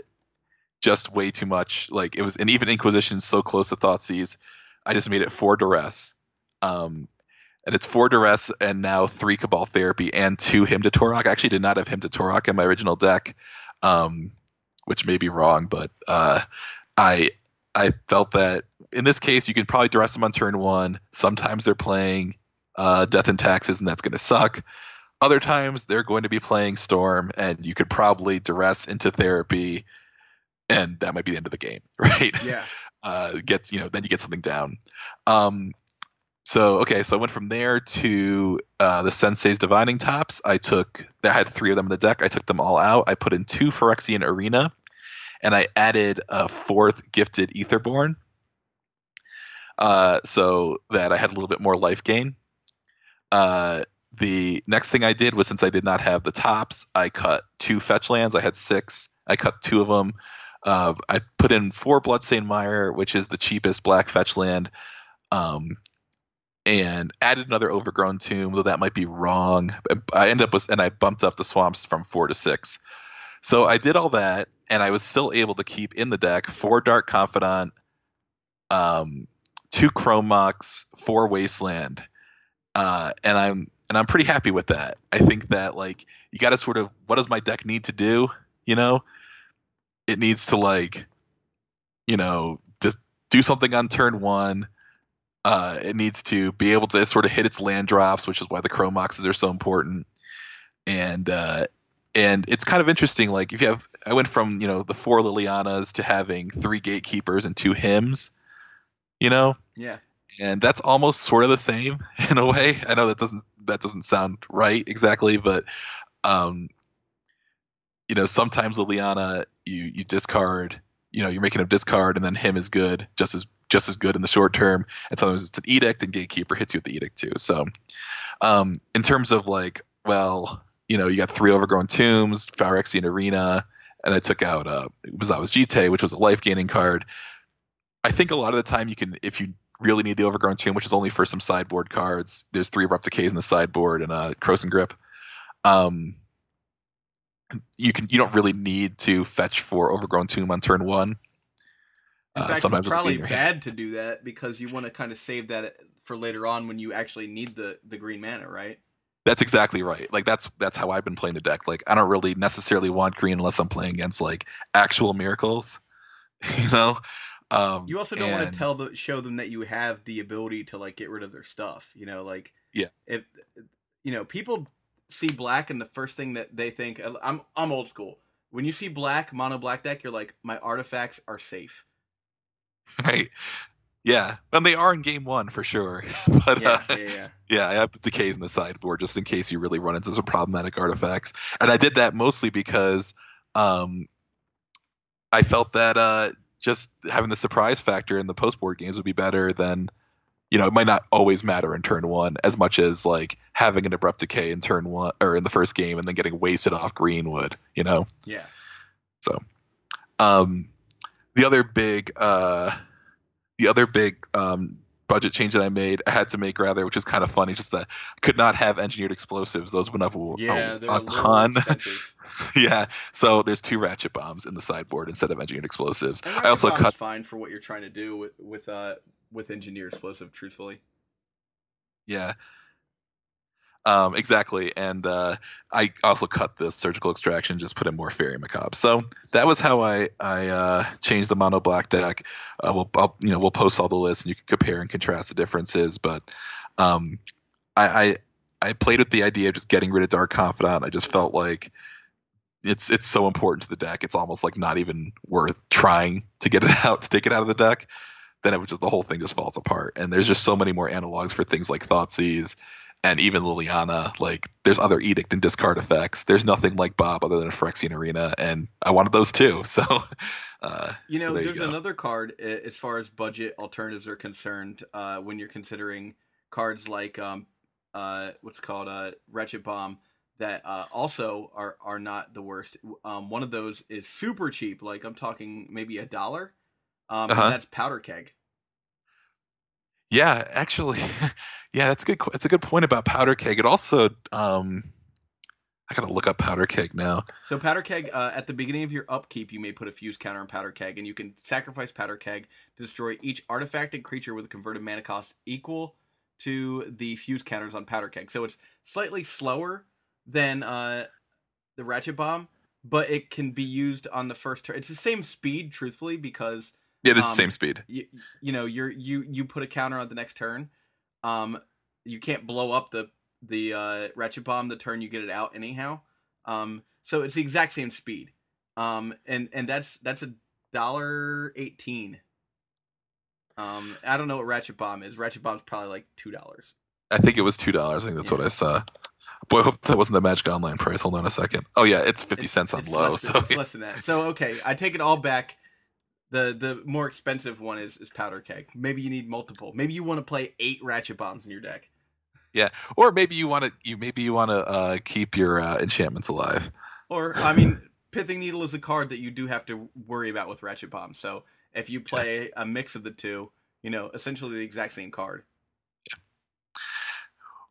just way too much. Like it was, and even Inquisition so close to Thoughtseize, I just made it four duress. Um, and it's four duress and now three cabal therapy and two hymn to Tourach. I actually did not have hymn to Tourach in my original deck, um, which may be wrong, but uh, I I felt that in this case you can probably duress them on turn one. Sometimes they're playing uh, death and taxes, and that's going to suck. Other times they're going to be playing storm, and you could probably duress into therapy, and that might be the end of the game, right? Yeah. uh, gets you know then you get something down. Um, so okay, so I went from there to uh, the Sensei's Divining Tops. I took I had three of them in the deck. I took them all out. I put in two Phyrexian Arena, and I added a fourth Gifted Aetherborn, uh, so that I had a little bit more life gain. Uh, the next thing I did was since I did not have the tops, I cut two fetch lands. I had six. I cut two of them. Uh, I put in four Bloodstained Mire, which is the cheapest black fetch land, um, and added another Overgrown Tomb, though that might be wrong. I ended up with, and I bumped up the swamps from four to six. So I did all that, and I was still able to keep in the deck four Dark Confidant, um, two Chromox, Mox, four Wasteland, uh, and I'm and I'm pretty happy with that. I think that like you got to sort of what does my deck need to do? You know, it needs to like, you know, just do something on turn one. Uh, it needs to be able to sort of hit its land drops, which is why the Chrome Moxes are so important. And uh, and it's kind of interesting. Like if you have, I went from you know the four Lilianas to having three Gatekeepers and two hymns. You know, Yeah. and that's almost sort of the same in a way. I know that doesn't that doesn't sound right exactly, but um, you know, sometimes Liliana you you discard, you know, you're making a discard, and then Hymn is good, just as just as good in the short term, and sometimes it's an edict, and Gatekeeper hits you with the edict too. So, um, in terms of like, well, you know, you got three overgrown tombs, Phyrexian Arena, and I took out uh, Umezawa's Jitte, which was a life gaining card. I think a lot of the time you can, if you really need the overgrown tomb, which is only for some sideboard cards. There's three abrupt decays in the sideboard and a Krosan Grip. Um, you can you don't really need to fetch for overgrown tomb on turn one. In Uh, fact, sometimes it's probably your hand. bad to do that because you want to kind of save that for later on when you actually need the the green mana, right? That's exactly right. Like that's that's how I've been playing the deck. Like I don't really necessarily want green unless I'm playing against like actual miracles. You know. Um, You also don't want to tell the show them that you have the ability to like get rid of their stuff. You know, like Yeah. if you know people see black and the first thing that they think I'm I'm old school. When you see black mono black deck, you're like my artifacts are safe. right. Yeah, and they are in game one for sure. but Yeah, uh, yeah, yeah. Yeah, I have the decays in the sideboard just in case you really run into some problematic artifacts. And I did that mostly because um, I felt that uh, just having the surprise factor in the post board games would be better than, you know, it might not always matter in turn one as much as like having an abrupt decay in turn one or in the first game and then getting wasted off greenwood you know? Yeah. So, um, the other big, uh, the other big um, budget change that I made, I had to make rather, which is kind of funny, just that I could not have engineered explosives. Those went up a, Yeah, a, a ton. yeah, so there's two ratchet bombs in the sideboard instead of engineered explosives. I also cut. fine for what you're trying to do with with uh with engineer explosive. Truthfully, Yeah. Um, exactly, and uh, I also cut the surgical extraction, just put in more Faerie Macabre. So that was how I I uh, changed the mono black deck. Uh, we'll I'll, you know we'll post all the lists and you can compare and contrast the differences. But um, I, I I played with the idea of just getting rid of Dark Confidant. I just felt like it's it's so important to the deck. It's almost like not even worth trying to get it out to take it out of the deck. Then it would just the whole thing just falls apart. And there's just so many more analogs for things like Thoughtseize and even Liliana. Like there's other edict and discard effects. There's nothing like Bob other than a Phyrexian Arena, and I wanted those too. So uh, you know, So there there's go. another card as far as budget alternatives are concerned. Uh, when you're considering cards like um, uh, what's called uh, Ratchet Bomb, that uh, also are are not the worst. Um, one of those is super cheap, like I'm talking maybe a dollar. Um, Uh-huh. that's powder keg. Yeah, actually, yeah, that's a good. That's a good point about powder keg. It also, um, I gotta look up powder keg now. So powder keg, uh, at the beginning of your upkeep, you may put a fuse counter on powder keg, and you can sacrifice powder keg to destroy each artifact and creature with a converted mana cost equal to the fuse counters on powder keg. So it's slightly slower than uh, the ratchet bomb, but it can be used on the first turn. It's the same speed, truthfully, because Yeah, it is Um, the same speed. you, you know you're you you put a counter on the next turn. Um, you can't blow up the the uh, ratchet bomb the turn you get it out anyhow. Um, so it's the exact same speed. Um, and and that's that's a dollar eighteen. Um, I don't know what ratchet bomb is. Ratchet bomb's probably like two dollars. I think it was two dollars. I think that's Yeah. what I saw. Boy, I hope that wasn't the Magic Online price. Hold on a second. Oh yeah, it's fifty It's- cents on it's low. Than, So it's less than that. So okay, I take it all back. The the more expensive one is is powder keg. Maybe you need multiple. Maybe you want to play eight ratchet bombs in your deck. Yeah, or maybe you want to you maybe you want to uh, keep your uh, enchantments alive. Or I mean, pithing needle is a card that you do have to worry about with ratchet bomb. So if you play a mix of the two, you know, essentially the exact same card.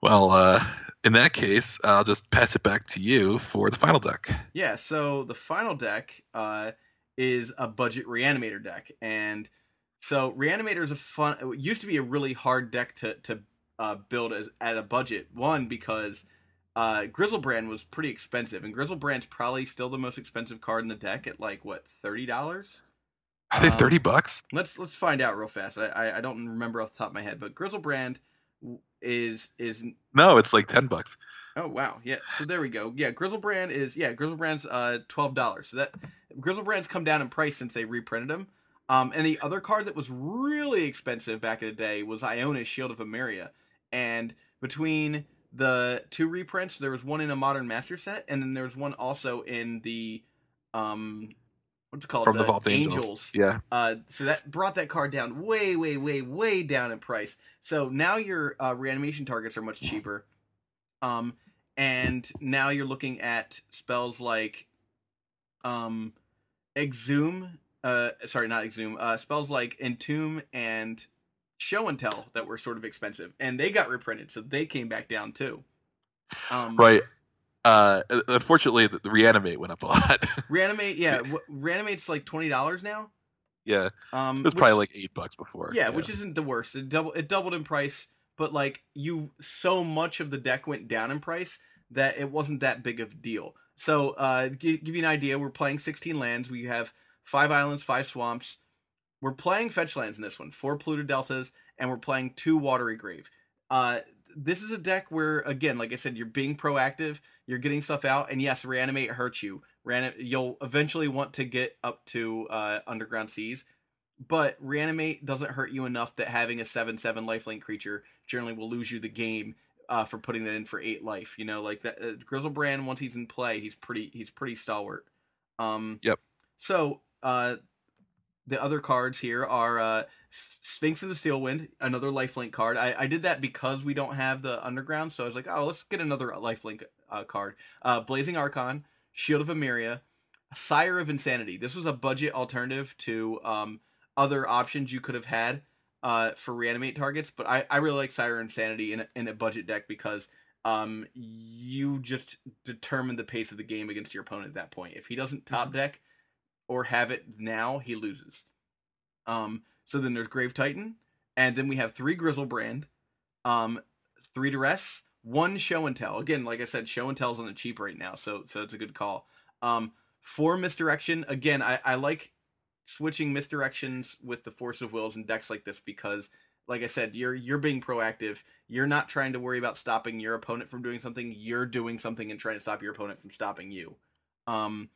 Well, uh, in that case, I'll just pass it back to you for the final deck. Yeah. So the final deck uh, is a budget reanimator deck, and so reanimator is a fun. It used to be a really hard deck to to uh, build as, at a budget. One because uh, Griselbrand was pretty expensive, and Griselbrand's probably still the most expensive card in the deck at like what thirty dollars. Are they Um, thirty bucks? Let's let's find out real fast. I, I I don't remember off the top of my head, but Griselbrand is is No, it's like ten bucks. Oh wow yeah. So there we go. Yeah, Griselbrand is yeah Griselbrand's uh twelve dollars. So that Griselbrand's come down in price since they reprinted them. Um, and the other card that was really expensive back in the day was Iona's Shield of Emeria. And between the two reprints, there was one in a Modern Master set, and then there was one also in the um, what's it called? From the, Vault Angels. Yeah. Uh, so that brought that card down way, way, way, way down in price. So now your uh, reanimation targets are much cheaper. Um, and now you're looking at spells like um, Exhume. Uh, sorry, not Exhume. Uh, spells like Entomb and Show and Tell that were sort of expensive, and they got reprinted, so they came back down too. Um, Right. Uh, unfortunately, the, the reanimate went up a lot. Reanimate, yeah, w- reanimate's like twenty dollars now. yeah, Um, it was which- probably like eight bucks before. yeah, which isn't the worst. It double it doubled in price, but like you, so much of the deck went down in price that it wasn't that big of a deal. So, uh, give, give you an idea, we're playing sixteen lands. We have five islands, five swamps. We're playing fetch lands in this one, four polluted deltas, and we're playing two watery grave. Uh, this is a deck where, again, like I said, you're being proactive, you're getting stuff out, and yes, reanimate hurts you. Reani- you'll eventually want to get up to uh, underground seas, but reanimate doesn't hurt you enough that having a seven seven lifelink creature generally will lose you the game uh, for putting that in for eight life. You know, like that uh, Griselbrand once he's in play, he's pretty he's pretty stalwart. Um, Yep. So uh, the other cards here are uh, Sphinx of the Steelwind, another lifelink card. I, I did that because we don't have the underground, so I was like, oh, let's get another lifelink uh, card. Uh, Blazing Archon, Shield of Emeria, Sire of Insanity. This was a budget alternative to um, other options you could have had uh, for reanimate targets, but I, I really like Sire Insanity in a, in a budget deck because um, you just determine the pace of the game against your opponent at that point. If he doesn't top deck or have it now, he loses. Um, so then there's Grave Titan, and then we have three Griselbrand, um, three Duress, one Show and Tell. Again, like I said, Show and Tell's on the cheap right now, so so it's a good call. Um, four Misdirection. Again, I, I like switching misdirections with the Force of Wills in decks like this because, like I said, you're you're being proactive. You're not trying to worry about stopping your opponent from doing something. You're doing something and trying to stop your opponent from stopping you. Um,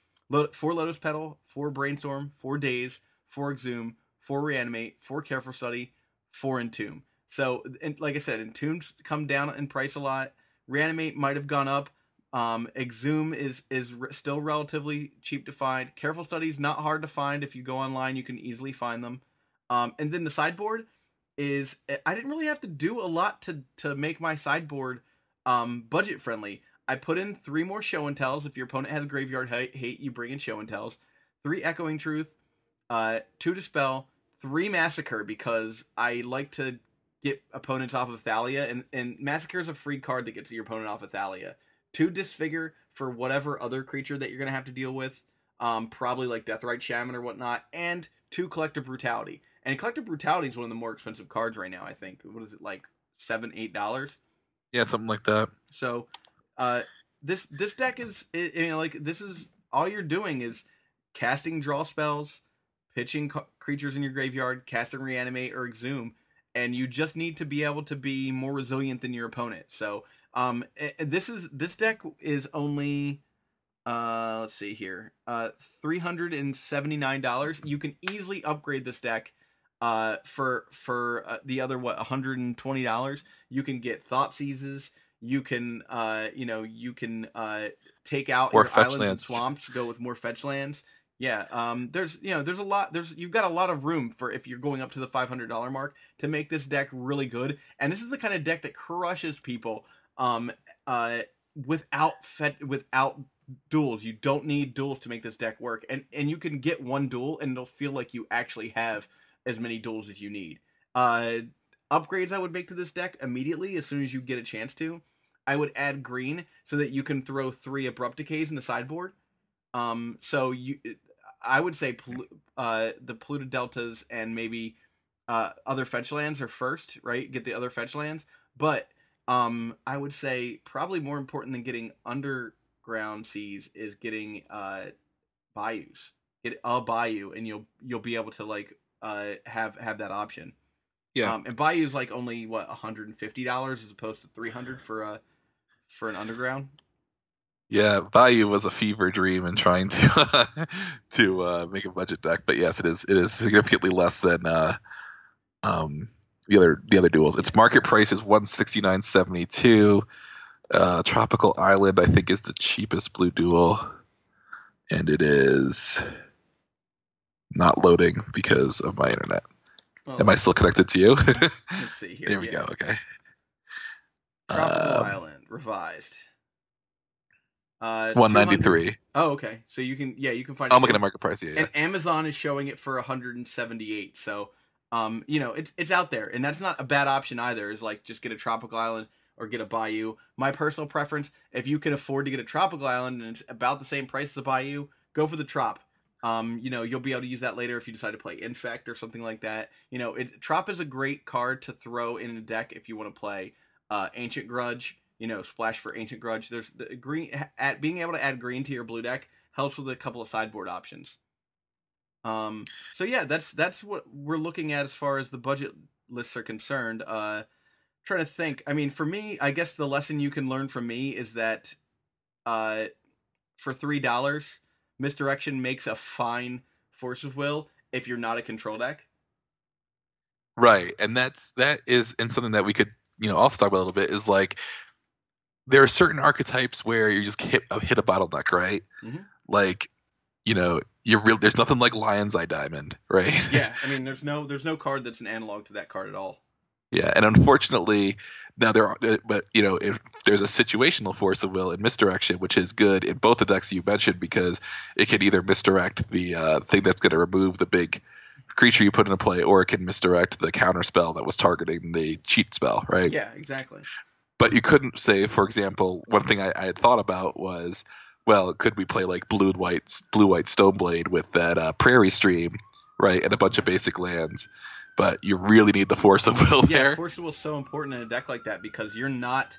four Lotus Petal, four Brainstorm, four Daze, four Exhume, four Reanimate, four Careful Study, four Entomb. So, and like I said, Entomb's come down in price a lot. Reanimate might have gone up. Um, Exhume is is re- still relatively cheap to find. Careful Studies not hard to find. If you go online, you can easily find them. Um, and then the sideboard is I didn't really have to do a lot to to make my sideboard um, budget friendly. I put in three more show and tells. If your opponent has graveyard hate, hate you bring in show and tells. Three echoing truth, uh, two dispel, three massacre because I like to get opponents off of Thalia, and and massacre is a free card that gets your opponent off of Thalia. Two disfigure for whatever other creature that you're gonna have to deal with, um, probably like Deathrite Shaman or whatnot, and two collective brutality. And collective brutality is one of the more expensive cards right now. I think what is it like seven eight dollars. Yeah, something like that. So, uh, this this deck is i- you know like this is all you're doing is casting draw spells, pitching co- creatures in your graveyard, casting reanimate or exhume, and you just need to be able to be more resilient than your opponent. So, um, this is this deck is only. Uh, let's see here. Uh, three hundred and seventy nine dollars. You can easily upgrade this deck. Uh, for for uh, the other what one hundred and twenty dollars, you can get thought seizes. You can uh, you know, you can uh take out More your islands lands. and swamps. Go with more fetch lands. Yeah, um, there's you know there's a lot there's you've got a lot of room for if you're going up to the five hundred dollar mark to make this deck really good, and this is the kind of deck that crushes people um, uh, without fed without duels. You don't need duels to make this deck work, and and you can get one duel and it'll feel like you actually have as many duels as you need. Uh, upgrades I would make to this deck immediately as soon as you get a chance to. I would add green so that you can throw three abrupt decays in the sideboard. Um, so you, I would say uh, the polluted deltas and maybe uh, other fetch lands are first, right? Get the other fetch lands, but um, I would say probably more important than getting underground seas is getting uh, bayous. Get a bayou, and you'll you'll be able to like uh, have have that option. Yeah. Um, and bayou is like only what one hundred and fifty dollars as opposed to three hundred for a for an underground. Yeah, Bayou was a fever dream in trying to to uh, make a budget deck, but yes, it is it is significantly less than uh, um, the other the other duels. Its market price is one sixty nine seventy two. Uh, Tropical Island, I think, is the cheapest blue duel, and it is not loading because of my internet. Well, Am I still connected to you? Let's see here. there we yeah. go. Okay. Tropical Um, Island revised. Uh, One 200 ninety three. Oh, okay. So you can yeah you can find. I'm looking at market price. Yeah, yeah. and Amazon is showing it for 178. So, um, you know, it's it's out there, and that's not a bad option either. Is like just get a tropical island or get a bayou. My personal preference, if you can afford to get a tropical island and it's about the same price as a bayou, go for the trop. Um, you know, you'll be able to use that later if you decide to play Infect or something like that. You know, it, Trop is a great card to throw in a deck if you want to play uh, Ancient Grudge. You know, splash for Ancient Grudge. There's the green at being able to add green to your blue deck helps with a couple of sideboard options. Um, so yeah, that's that's what we're looking at as far as the budget lists are concerned. Uh, trying to think. I mean, for me, I guess the lesson you can learn from me is that, uh, for three dollars, misdirection makes a fine force of will if you're not a control deck. Right, and that's that is and something that we could you know also talk about a little bit is like there are certain archetypes where you just hit a hit a bottleneck, right? Mhm. Like you know you're real. There's nothing like Lion's Eye Diamond, right? Yeah, I mean, there's no there's no card that's an analog to that card at all. Yeah, and unfortunately, now there are, but you know, if there's a situational force of will and misdirection, which is good in both the decks you mentioned because it can either misdirect the uh, thing that's going to remove the big creature you put into play, or it can misdirect the counter spell that was targeting the cheat spell, right? Yeah, exactly. But you couldn't say, for example, one thing I, I had thought about was, well, could we play like blue and white, blue white Stoneblade with that uh, Prairie Stream, right, and a bunch of basic lands? But you really need the force of will Yeah, there. force of will is so important in a deck like that because you're not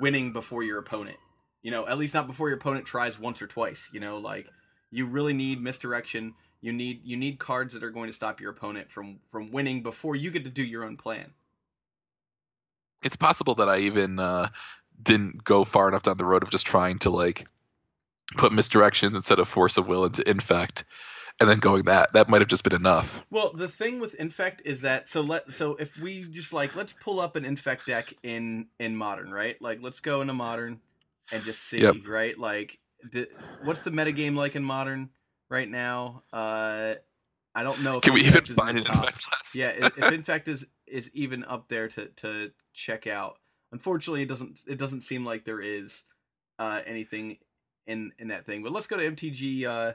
winning before your opponent. You know, at least not before your opponent tries once or twice. You know, like you really need misdirection. You need you need cards that are going to stop your opponent from from winning before you get to do your own plan. it's possible that I even uh, didn't go far enough down the road of just trying to like put misdirections instead of force of will into infect, and then going that that might have just been enough. Well, the thing with infect is that so let so if we just like let's pull up an infect deck in in modern, right? Like let's go into modern and just see, Yep. right? Like the, what's the metagame like in modern right now? Uh I don't know if Can we even find an infect list? Yeah, if, if infect is is even up there to to check out. Unfortunately, it doesn't it doesn't seem like there is. uh, anything in in that thing. But let's go to MTG uh,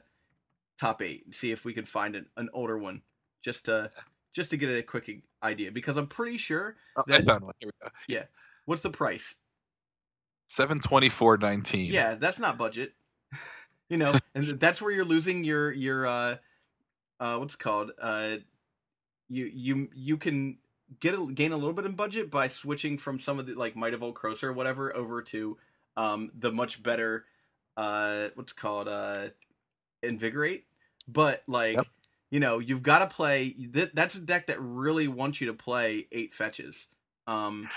top eight and see if we can find an, an older one just to just to get a quick idea because I'm pretty sure. Oh, I found one. Here we go. Yeah. What's the price? Seven twenty four nineteen. Yeah, that's not budget. you know, and that's where you're losing your your uh uh what's it called? Uh you you you can get a, gain a little bit in budget by switching from some of the like Might of Old Krosa or whatever over to um the much better uh what's it called uh invigorate. But like Yep. you know, you've got to play that that's a deck that really wants you to play eight fetches. Um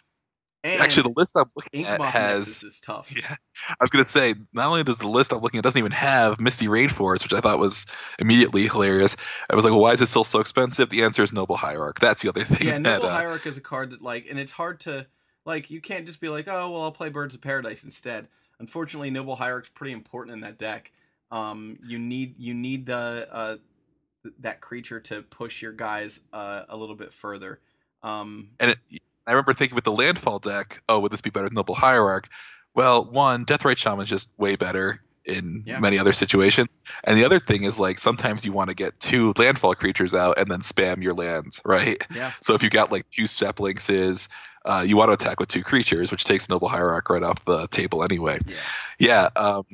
and Actually, the list I'm looking at has. Is tough. Yeah, I was gonna say not only does the list I'm looking at doesn't even have Misty Rainforest, which I thought was immediately hilarious. I was like, well, why is it still so expensive? The answer is Noble Hierarch. That's the other thing. yeah, that, Noble uh, Hierarch is a card that like, and it's hard to like. You can't just be like, oh well, I'll play Birds of Paradise instead. Unfortunately, Noble Hierarch's pretty important in that deck. Um, you need you need the uh that creature to push your guys uh, a little bit further. Um, And it, I remember thinking with the landfall deck, oh, would this be better than Noble Hierarch? Well, one, Deathrite Shaman is just way better in Yeah. many other situations. And the other thing is like sometimes you want to get two landfall creatures out and then spam your lands, right? yeah, So if you got like two Steppe Lynx, uh, you want to attack with two creatures, which takes Noble Hierarch right off the table anyway. yeah, Yeah. Um,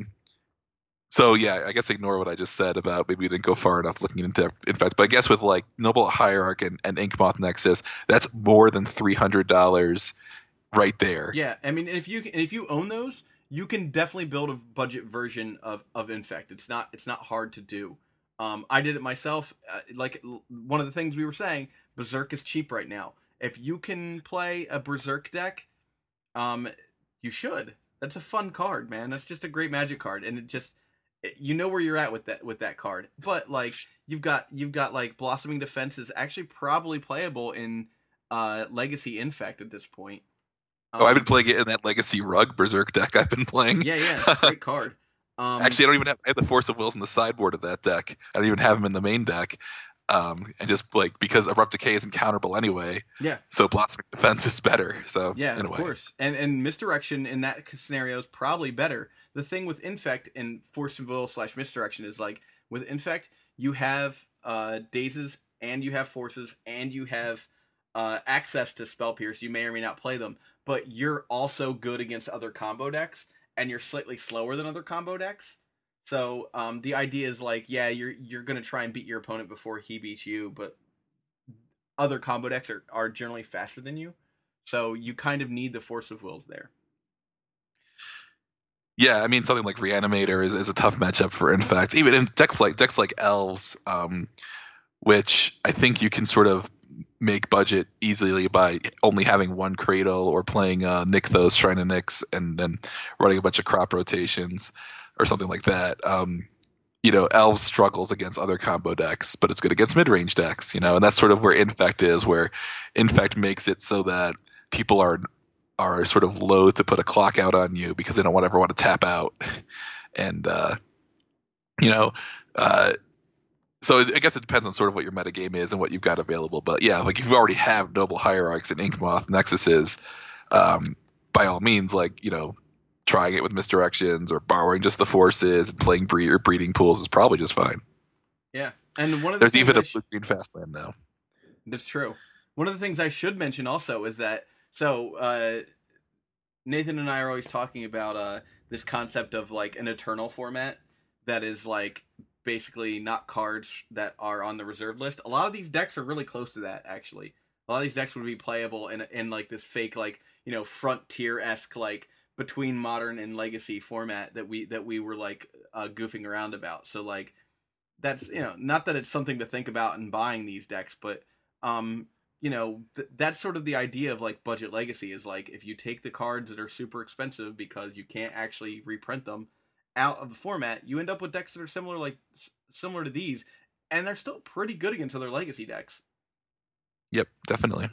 so yeah, I guess ignore what I just said about maybe we didn't go far enough looking into infect. But I guess with like Noble Hierarch and, and Inkmoth Nexus, that's more than three hundred dollars right there. yeah. I mean, if you if you own those, you can definitely build a budget version of of Infect. It's not it's not hard to do. Um, I did it myself. Uh, like one of the things we were saying, Berserk is cheap right now. If you can play a Berserk deck, um, you should. That's a fun card, man. That's just a great Magic card, and it just you know where you're at with that with that card. But like you've got you've got like Blossoming Defense is actually probably playable in uh Legacy Infect at this point. Oh, I've been Um, playing it in that Legacy Rug Berserk deck I've been playing. Yeah, yeah, it's a great card. Um, Actually, I don't even have. I have the Force of Wills in the sideboard of that deck. I don't even have them in the main deck. Um, and just like because Abrupt Decay is encounterable anyway, yeah, so Blossoming Defense is better. So yeah, of course. And and misdirection in that scenario is probably better. The thing with infect and force of will slash misdirection is like with infect, you have uh dazes and you have forces and you have uh access to spell pierce. You may or may not play them, but you're also good against other combo decks and you're slightly slower than other combo decks. So um, the idea is like, yeah, you're you're gonna try and beat your opponent before he beats you, but other combo decks are, are generally faster than you. So you kind of need the force of wills there. Yeah, I mean something like Reanimator is, is a tough matchup for Infect. Even in decks like decks like Elves, um, which I think you can sort of make budget easily by only having one Cradle or playing uh, Nykthos, Shrine to Nyx, and then running a bunch of crop rotations or something like that. Um, you know, Elves struggles against other combo decks, but it's good against mid-range decks. You know, and that's sort of where Infect is, where Infect makes it so that people are are sort of loath to put a clock out on you because they don't want ever want to tap out, and uh, you know, uh, so I guess it depends on sort of what your metagame is and what you've got available. But yeah, like if you already have Noble Hierarchs and Inkmoth Nexuses, um, by all means, like you know, trying it with misdirections or borrowing just the forces and playing breed or breeding pools is probably just fine. Yeah, and one of the There's even a sh- blue green fast land now. That's true. One of the things I should mention also is that so uh, Nathan and I are always talking about uh, this concept of like an eternal format that is like basically not cards that are on the reserve list. A lot of these decks are really close to that actually. A lot of these decks would be playable in in like this fake like you know frontier esque like between modern and legacy format that we that we were like uh, goofing around about. So like that's you know not that it's something to think about in buying these decks, but um you know th- that's sort of the idea of like budget legacy is like if you take the cards that are super expensive because you can't actually reprint them out of the format, you end up with decks that are similar like similar to these, and they're still pretty good against other legacy decks. Yep, definitely.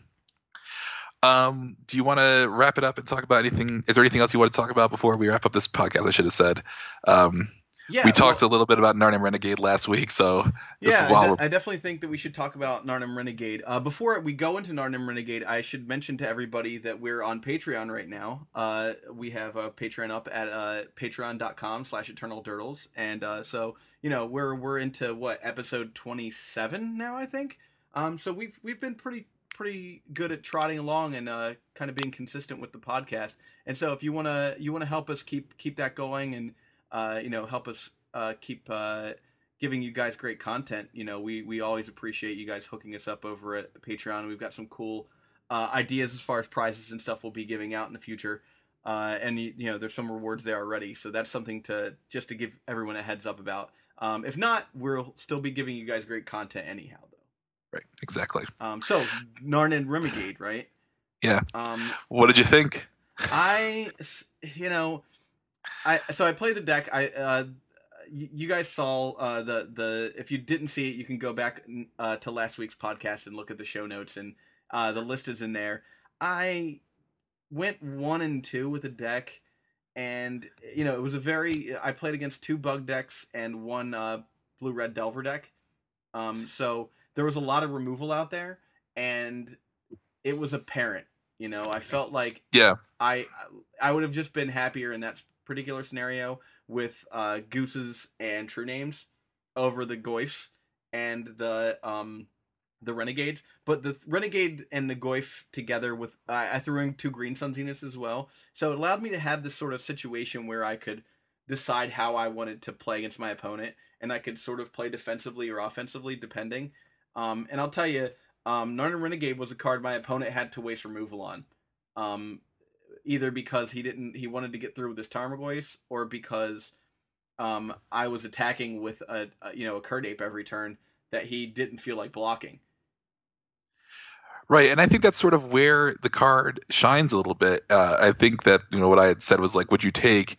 Um, do you want to wrap it up and talk about anything? Is there anything else you want to talk about before we wrap up this podcast? I should have said. Um, Yeah, we talked well, a little bit about Narnam Renegade last week, so yeah, I, de- I definitely think that we should talk about Narnam Renegade. Uh, before we go into Narnam Renegade, I should mention to everybody that we're on Patreon right now. Uh, we have a Patreon up at uh, patreon.com slash eternal durdles. And uh, so, you know, we're we're into what, episode 27 now, I think? Um, so we've we've been pretty pretty good at trotting along and uh, kind of being consistent with the podcast. And so if you wanna you wanna help us keep keep that going and uh, you know help us uh, keep uh, giving you guys great content. You know, we we always appreciate you guys hooking us up over at Patreon. We've got some cool uh, ideas as far as prizes and stuff we'll be giving out in the future. Uh, and you, you know, there's some rewards there already, so that's something to just to give everyone a heads up about. Um, if not, we'll still be giving you guys great content anyhow, though. right, exactly. Um, so Narnam Renegade, right? Yeah. Um, What did you think? I, you know, I so I played the deck. I uh, you, guys saw uh, the the if you didn't see it, you can go back uh, to last week's podcast and look at the show notes, and uh, the list is in there. I went one and two with the deck, and you know it was a very. I played against two bug decks and one uh, blue red Delver deck, um, so there was a lot of removal out there, and it was apparent. You know, I felt like Yeah. I I would have just been happier in that particular scenario with uh, gooses and true names over the Goyfs and the um the renegades. But the renegade and the Goyf together with I I threw in two green sun zeniths as well, so it allowed me to have this sort of situation where I could decide how I wanted to play against my opponent, and I could sort of play defensively or offensively depending. Um, and I'll tell you, um, Narn Renegade was a card my opponent had to waste removal on. Um, either because he didn't he wanted to get through with his Tarmogoyf or because um I was attacking with a, a you know a Kird Ape every turn that he didn't feel like blocking. Right, and I think that's sort of where the card shines a little bit. Uh, I think that you know what I had said was like, would you take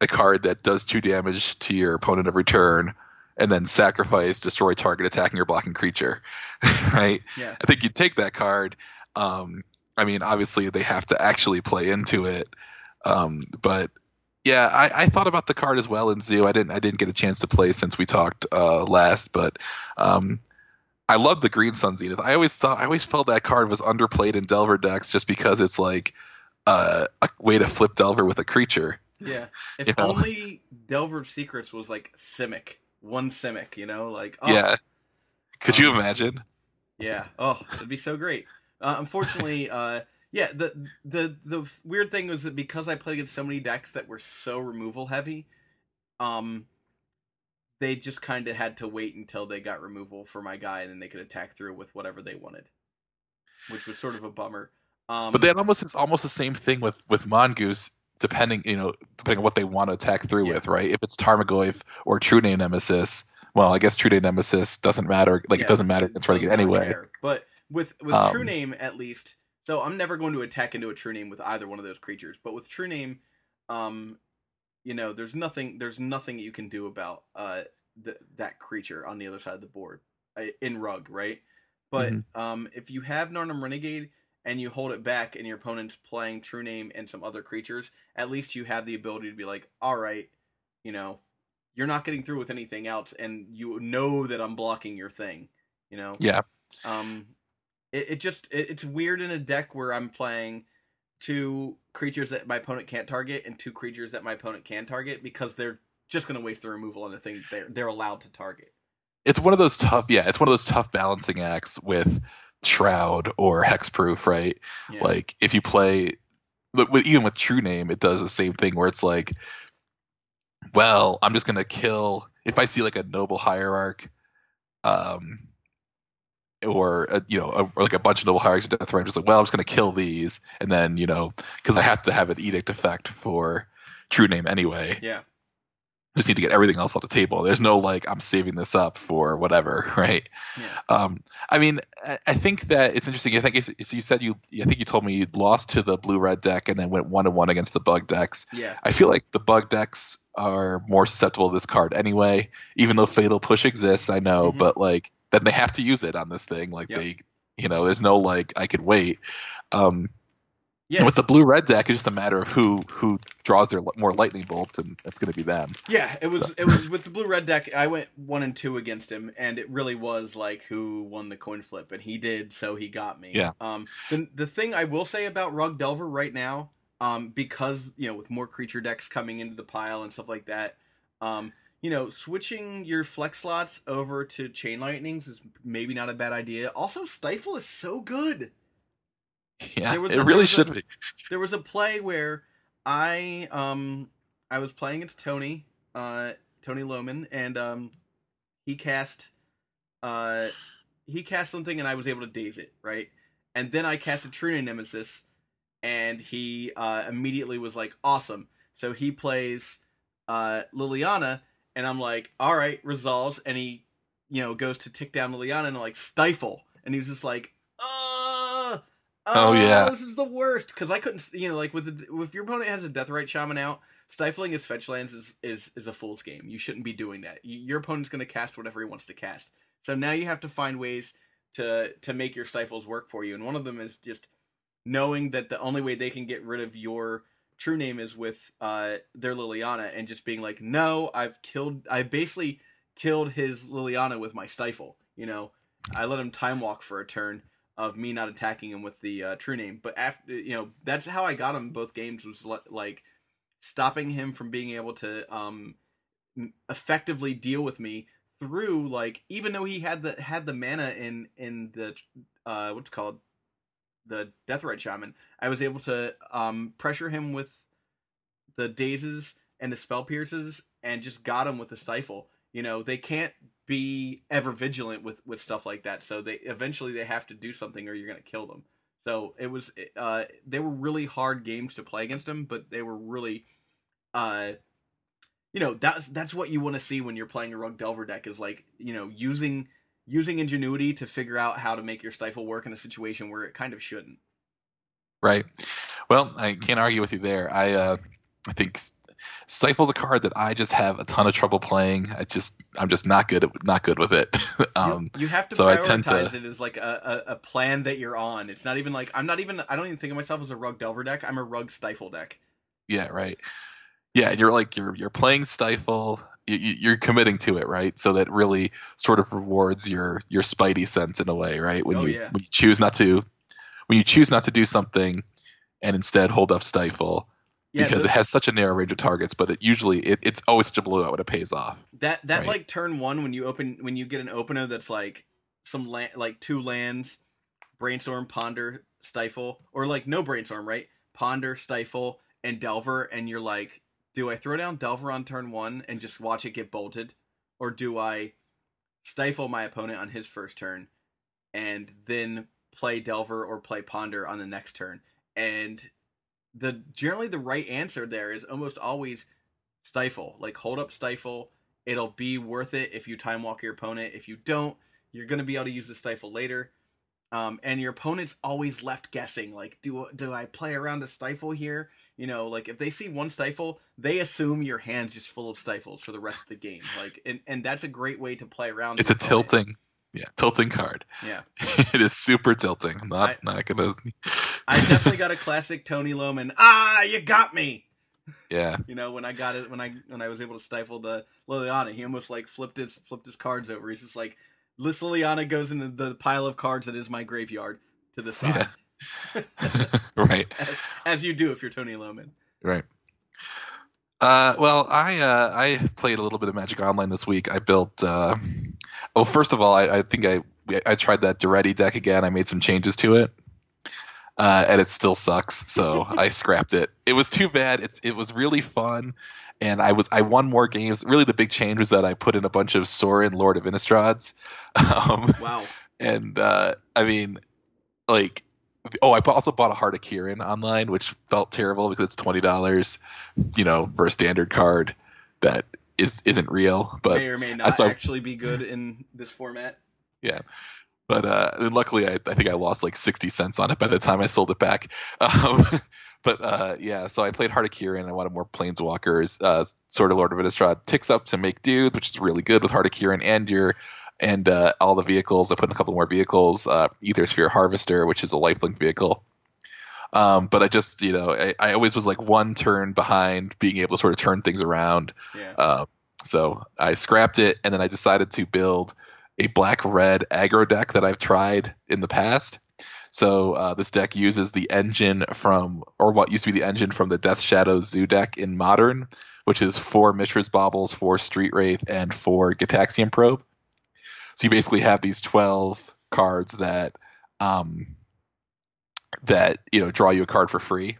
a card that does two damage to your opponent every turn, and then sacrifice destroy target attacking or blocking creature? right. Yeah. I think you'd take that card. Um, I mean, obviously they have to actually play into it, um, but yeah, I, I thought about the card as well in Zoo. I didn't I didn't get a chance to play since we talked uh, last, but um, I love the Green Sun Zenith. I always thought I always felt that card was underplayed in Delver decks just because it's like uh, a way to flip Delver with a creature. Yeah. If You know? only Delver of Secrets was like Simic, one Simic, you know, like oh, Yeah. Could you Um, imagine? Yeah. Oh, it'd be so great. Uh, unfortunately, uh, yeah. The the the weird thing was that because I played against so many decks that were so removal heavy, um, they just kind of had to wait until they got removal for my guy, and then they could attack through with whatever they wanted, which was sort of a bummer. Um, But then almost it's almost the same thing with with Mongoose, depending you know depending on what they want to attack through Yeah. with, right? If it's Tarmogoyf or True Name Nemesis, well, I guess True Name Nemesis doesn't matter. Like yeah, it doesn't matter. It's running it anyway. care. But with with Um, True Name at least, so I'm never going to attack into a True Name with either one of those creatures. But with True Name, um, you know, there's nothing there's nothing you can do about uh th- that creature on the other side of the board uh, in Rug, right? But Mm-hmm. um, if you have Narnam Renegade and you hold it back, and your opponent's playing True Name and some other creatures, at least you have the ability to be like, all right, you know, you're not getting through with anything else, and you know that I'm blocking your thing, you know. Yeah. Um, it, it just it, it's weird in a deck where I'm playing two creatures that my opponent can't target and two creatures that my opponent can target because they're just going to waste the removal on the thing they're they're allowed to target. It's one of those tough, yeah. It's one of those tough balancing acts with Shroud or Hexproof, right? Yeah. Like if you play, with even with True Name, it does the same thing where it's like, well, I'm just gonna kill if I see like a Noble Hierarch, um, or a, you know, a, or like a bunch of Noble Hierarchs of Deathrite. Just like, well, I'm just gonna kill these, and then you know, because I have to have an edict effect for True Name anyway. yeah, Just need to get everything else off the table. There's no like I'm saving this up for whatever, right? yeah, Um, I mean, I, I think that it's interesting. I think it's, so you said you, I think you told me you lost to the blue red deck and then went one to one against the bug decks. yeah, I feel like the bug decks are more susceptible to this card anyway. Even though Fatal Push exists, I know, Mhm. but like then they have to use it on this thing. Like Yep. they, you know, there's no like I could wait. Um, Yeah, And with the blue red deck, it's just a matter of who who draws their more lightning bolts, and it's going to be them. Yeah, it was it was with the blue red deck. I went one and two against him, and it really was like who won the coin flip, and he did, so he got me. Yeah. Um. The the thing I will say about Rug Delver right now, um, because you know with more creature decks coming into the pile and stuff like that, um, you know, switching your flex slots over to Chain Lightnings is maybe not a bad idea. Also, Stifle is so good. Yeah, There was it a- really was a- should be. there was a play where I um I was playing against Tony, uh Tony Loman, and um he cast uh he cast something and I was able to daze it, right? And then I cast a True Nemesis and he uh immediately was like, Awesome. So he plays uh Liliana and I'm like, Alright, resolves, and he you know goes to tick down Liliana and I'm like stifle. And he was just like, uh Oh, yeah. this is the worst because I couldn't, you know, like with the, if your opponent has a death Deathrite Shaman out, stifling his fetch lands is is is a fool's game. You shouldn't be doing that. Your opponent's going to cast whatever he wants to cast. So now you have to find ways to to make your stifles work for you, and one of them is just knowing that the only way they can get rid of your true name is with uh their Liliana, and just being like, no, I've killed, I basically killed his Liliana with my stifle. You know, I let him time walk for a turn of me not attacking him with the uh, true name. But after you know, that's how I got him both games was li- like stopping him from being able to um effectively deal with me through like even though he had the had the mana in in the uh what's called the Deathrite Shaman, I was able to um pressure him with the dazes and the spell pierces and just got him with the stifle. You know, they can't be ever vigilant with with stuff like that. So they eventually they have to do something or you're to kill them. So it was uh they were really hard games to play against him, but they were really uh you know, that's that's what you want to see when you're playing a Rug Delver deck is like, you know, using using ingenuity to figure out how to make your stifle work in a situation where it kind of shouldn't. Right. Well, I can't argue with you there. I uh, I think Stifle's a card that I just have a ton of trouble playing. I just I'm just not good at not good with it. um, you, you have to so I prioritize tend to- it as like a, a, a plan that you're on. It's not even like I'm not even I don't even think of myself as a Rug Delver deck. I'm a Rug Stifle deck. yeah, right. Yeah, and you're like you're you're playing Stifle. You, you- you're committing to it, right? So that really sort of rewards your your spidey sense in a way, right? When Oh, you yeah. when you choose not to when you choose not to do something and instead hold up Stifle Yeah, because the- it has such a narrow range of targets, but it usually it, it's always such a blowout when it pays off. That that Right. like turn one when you open when you get an opener that's like some land like two lands, brainstorm, ponder, stifle, or like no brainstorm, right? Ponder, stifle, and delver, and you're like, do I throw down delver on turn one and just watch it get bolted, or do I stifle my opponent on his first turn, and then play delver or play ponder on the next turn? And the generally the right answer there is almost always stifle. Like hold up stifle. It'll be worth it if you time walk your opponent. If you don't, you're gonna be able to use the stifle later. Um, and your opponent's always left guessing. Like, do do I play around the stifle here? You know, like if they see one stifle, they assume your hand's just full of stifles for the rest of the game. Like, and, and that's a great way to play around. It's a opponent. tilting, yeah, tilting card. Yeah, it is super tilting. I'm Not I- not gonna. I definitely got a classic Tony Loman. Ah, you got me. yeah, You know, when I got it, when I when I was able to stifle the Liliana, he almost like flipped his flipped his cards over. He's just like, this Liliana goes into the pile of cards that is my graveyard to the side, right, as, as you do if you're Tony Loman. right. Uh, well, I uh, I played a little bit of Magic Online this week. I built. Uh, oh, first of all, I, I think I I tried that Duretti deck again. I made some changes to it, uh, and it still sucks. So I scrapped it. It was too bad. It's it was really fun, and I was I won more games. Really, the big change was that I put in a bunch of Sorin Lord of Innistrades. Um, Wow. and uh, I mean, like, oh, I also bought a Heart of Kiran online, which felt terrible because it's twenty dollars, you know, for a standard card that is isn't real. But may or may not saw- actually be good in this format. Yeah. But uh, and luckily, I, I think I lost like sixty cents on it by the time I sold it back. Um, but uh, yeah, so I played Heart of Kiran. I wanted more Planeswalkers. Uh, sort of Lord of Innistrad ticks up to make dude, which is really good with Heart of Kiran and your and uh, all the vehicles. I put in a couple more vehicles. Uh, Aethersphere Harvester, which is a lifelink vehicle. Um, but I just, you know, I, I always was like one turn behind being able to sort of turn things around. Yeah. Uh, so I scrapped it, and then I decided to build a black red aggro deck that I've tried in the past. So uh, this deck uses the engine from, or what used to be the engine from the Death Shadow Zoo deck in Modern, which is four Mishra's Baubles, four Street Wraith, and four Gitaxian Probe. So you basically have these twelve cards that um, that you know draw you a card for free.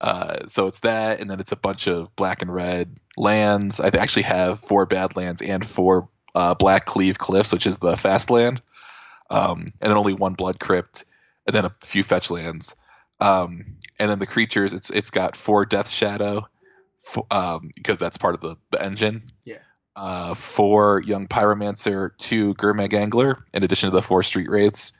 Uh, so it's that, and then it's a bunch of black and red lands. I actually have four Badlands and four uh, Blackcleave Cliffs, which is the fast land, um, and then only one blood crypt, and then a few fetch lands. Um, and then the creatures, it's it's got four death shadow, f- um, because that's part of the the engine. Yeah. Uh, four young pyromancer, two Gurmag angler, in addition to the four street wraiths.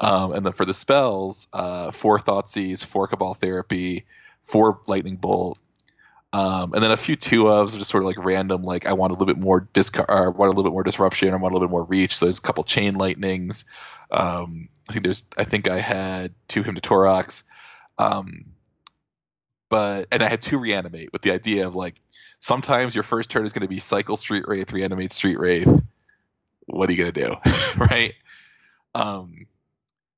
Um, and then for the spells, uh, four Thoughtseize, four Cabal Therapy, four Lightning Bolt, um, and then a few two ofs, just sort of like random. Like I want a little bit more discard, or want a little bit more disruption, I want a little bit more reach. So there's a couple chain lightnings. Um, I think there's, I think I had two Hymn to Tourach, um, but and I had two reanimate with the idea of like sometimes your first turn is going to be cycle Street Wraith, reanimate Street Wraith. What are you gonna do, right? Um,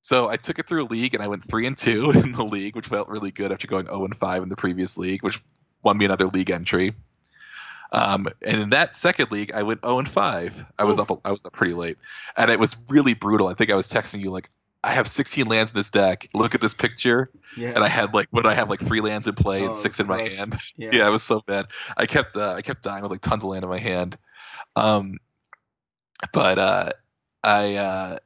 so I took it through a league and I went three and two in the league, which felt really good after going 0 and five in the previous league, which won me another league entry. Um, and in that second league, I went 0 and five. I was Oof. up, I was up pretty late, and it was really brutal. I think I was texting you like, I have 16 lands in this deck. Look at this picture, Yeah. and I had like, what I have like three lands in play Oh, and six in my gross. hand. yeah. Yeah, it was so bad. I kept uh, I kept dying with like tons of land in my hand. Um, but uh, I uh,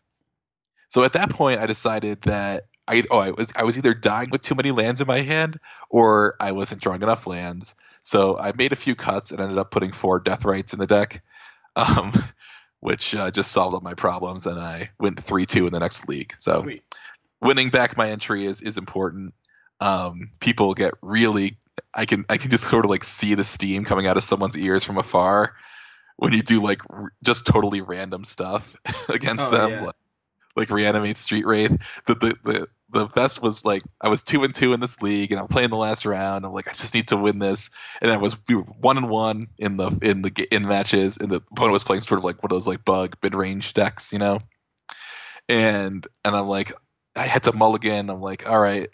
so at that point I decided that I oh I was I was either dying with too many lands in my hand or I wasn't drawing enough lands. So I made a few cuts and ended up putting four Deathrites in the deck, um, which uh, just solved all my problems. And I went three two in the next league. So Sweet. winning back my entry is is important. Um, people get really I can I can just sort of like see the steam coming out of someone's ears from afar when you do like r- just totally random stuff against Oh, them, yeah. like, like reanimate Street Wraith. The, the the the best was like I was two and two in this league, and I'm playing the last round. I'm like I just need to win this, and I was we were one and one in the in the in matches, and the opponent was playing sort of like one of those like bug mid range decks, you know. And and I'm like I had to mulligan. I'm like all right,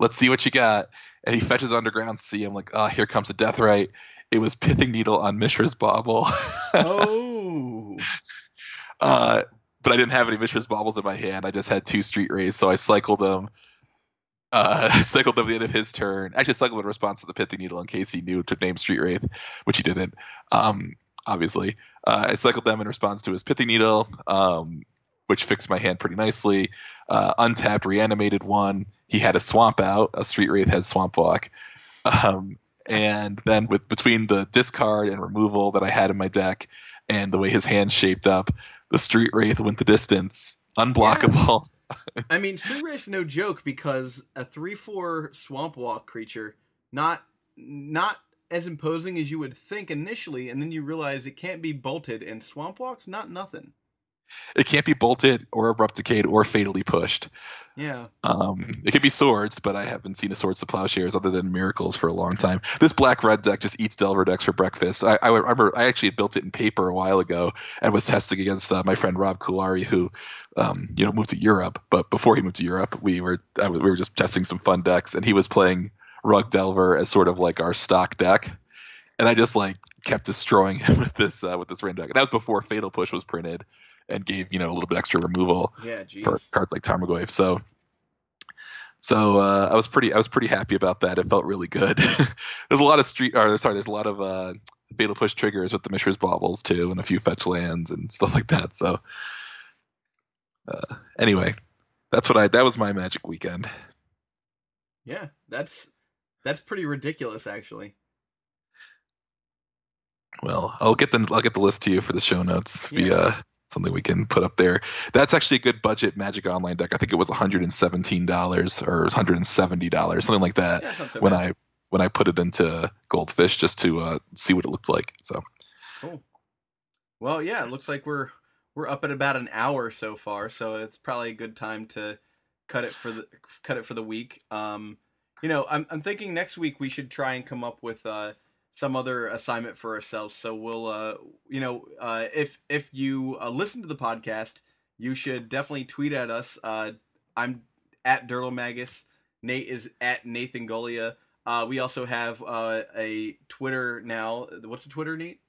let's see what you got. And he fetches underground sea. I'm like oh here comes a Deathrite. It was pithing needle on Mishra's bauble. Oh. Uh, but I didn't have any Mishra's baubles in my hand. I just had two Street Wraiths, so I cycled them. Uh, I cycled them at the end of his turn. Actually, cycled in response to the Pithing Needle in case he knew to name Street Wraith, which he didn't. Um, obviously, uh, I cycled them in response to his Pithing Needle, um, which fixed my hand pretty nicely. Uh, untapped, reanimated one. He had a Swamp out. A Street Wraith has Swamp Walk. Um, and then with between the discard and removal that I had in my deck, and the way his hand shaped up, the Street Wraith went the distance, unblockable. I mean, Street Wraith's no joke because a three-four Swamp Walk creature, not not as imposing as you would think initially, and then you realize it can't be bolted, and Swamp Walk's not nothing. It can't be bolted or Abrupt Decay or fatally pushed. Yeah. Um, it can be swords, but I haven't seen a swords to plowshares other than miracles for a long time. This black red deck just eats Delver decks for breakfast. I, I remember I actually had built it in paper a while ago and was testing against uh, my friend Rob Kulari, who um, you know moved to Europe. But before he moved to Europe, we were I we were just testing some fun decks, and he was playing Rug Delver as sort of like our stock deck. And I just like kept destroying him with this uh, with this random deck. That was before Fatal Push was printed and gave you know a little bit extra removal Yeah, for cards like Tarmogoyf. So, so uh, I was pretty I was pretty happy about that. It felt really good. there's a lot of street or sorry, there's a lot of uh, fatal push triggers with the Mishra's baubles too, and a few fetch lands and stuff like that. So, uh, anyway, that's what I that was my magic weekend. Yeah, that's that's pretty ridiculous, actually. Well, I'll get the I'll get the list to you for the show notes Yeah. via something we can put up there. That's actually a good budget Magic Online deck. I think it was 117 dollars or 170 dollars, something like that. Yeah, so when bad. I when I put it into Goldfish just to uh, see what it looked like. So Cool. Well, yeah, it looks like we're we're up at about an hour so far, so it's probably a good time to cut it for the cut it for the week. Um, you know, I'm I'm thinking next week we should try and come up with uh some other assignment for ourselves. So we'll uh you know uh if if you uh, listen to the podcast, you should definitely tweet at us. Uh, I'm at Dirtlemagus. Nate is at Nathan Golia. Uh, we also have uh, a Twitter now. What's the Twitter, Nate?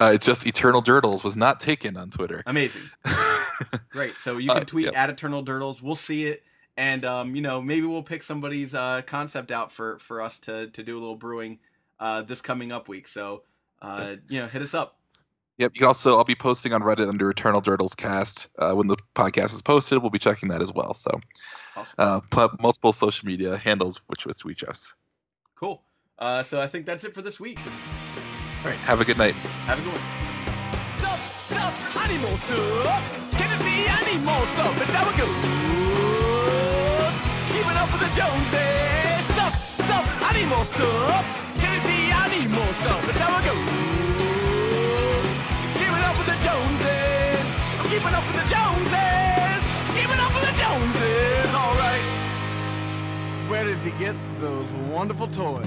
Uh, it's just Eternal Durdles was not taken on Twitter. Amazing. Great. So you can Uh, tweet at Eternal Durdles. We'll see it, and um, you know maybe we'll pick somebody's uh, concept out for for us to to do a little brewing uh, this coming up week. So uh, you know, hit us up. Yep. You can also I'll be posting on Reddit under Eternal Durdles Cast uh, when the podcast is posted. We'll be checking that as well. So Awesome. uh, multiple social media handles which with reach us. Cool. Uh, so I think that's it for this week. All right. Have a good night. Have a good one. Stuff, stuff, animal stuff. Can you see animal stuff? It's how it goes. Keeping up with the Joneses. Stuff, stuff, animal stuff. See animal stuff? It's how it goes. Keeping up with the Joneses. I'm keeping up with the Joneses. Keeping up with the Joneses. All right. Where does he get those wonderful toys?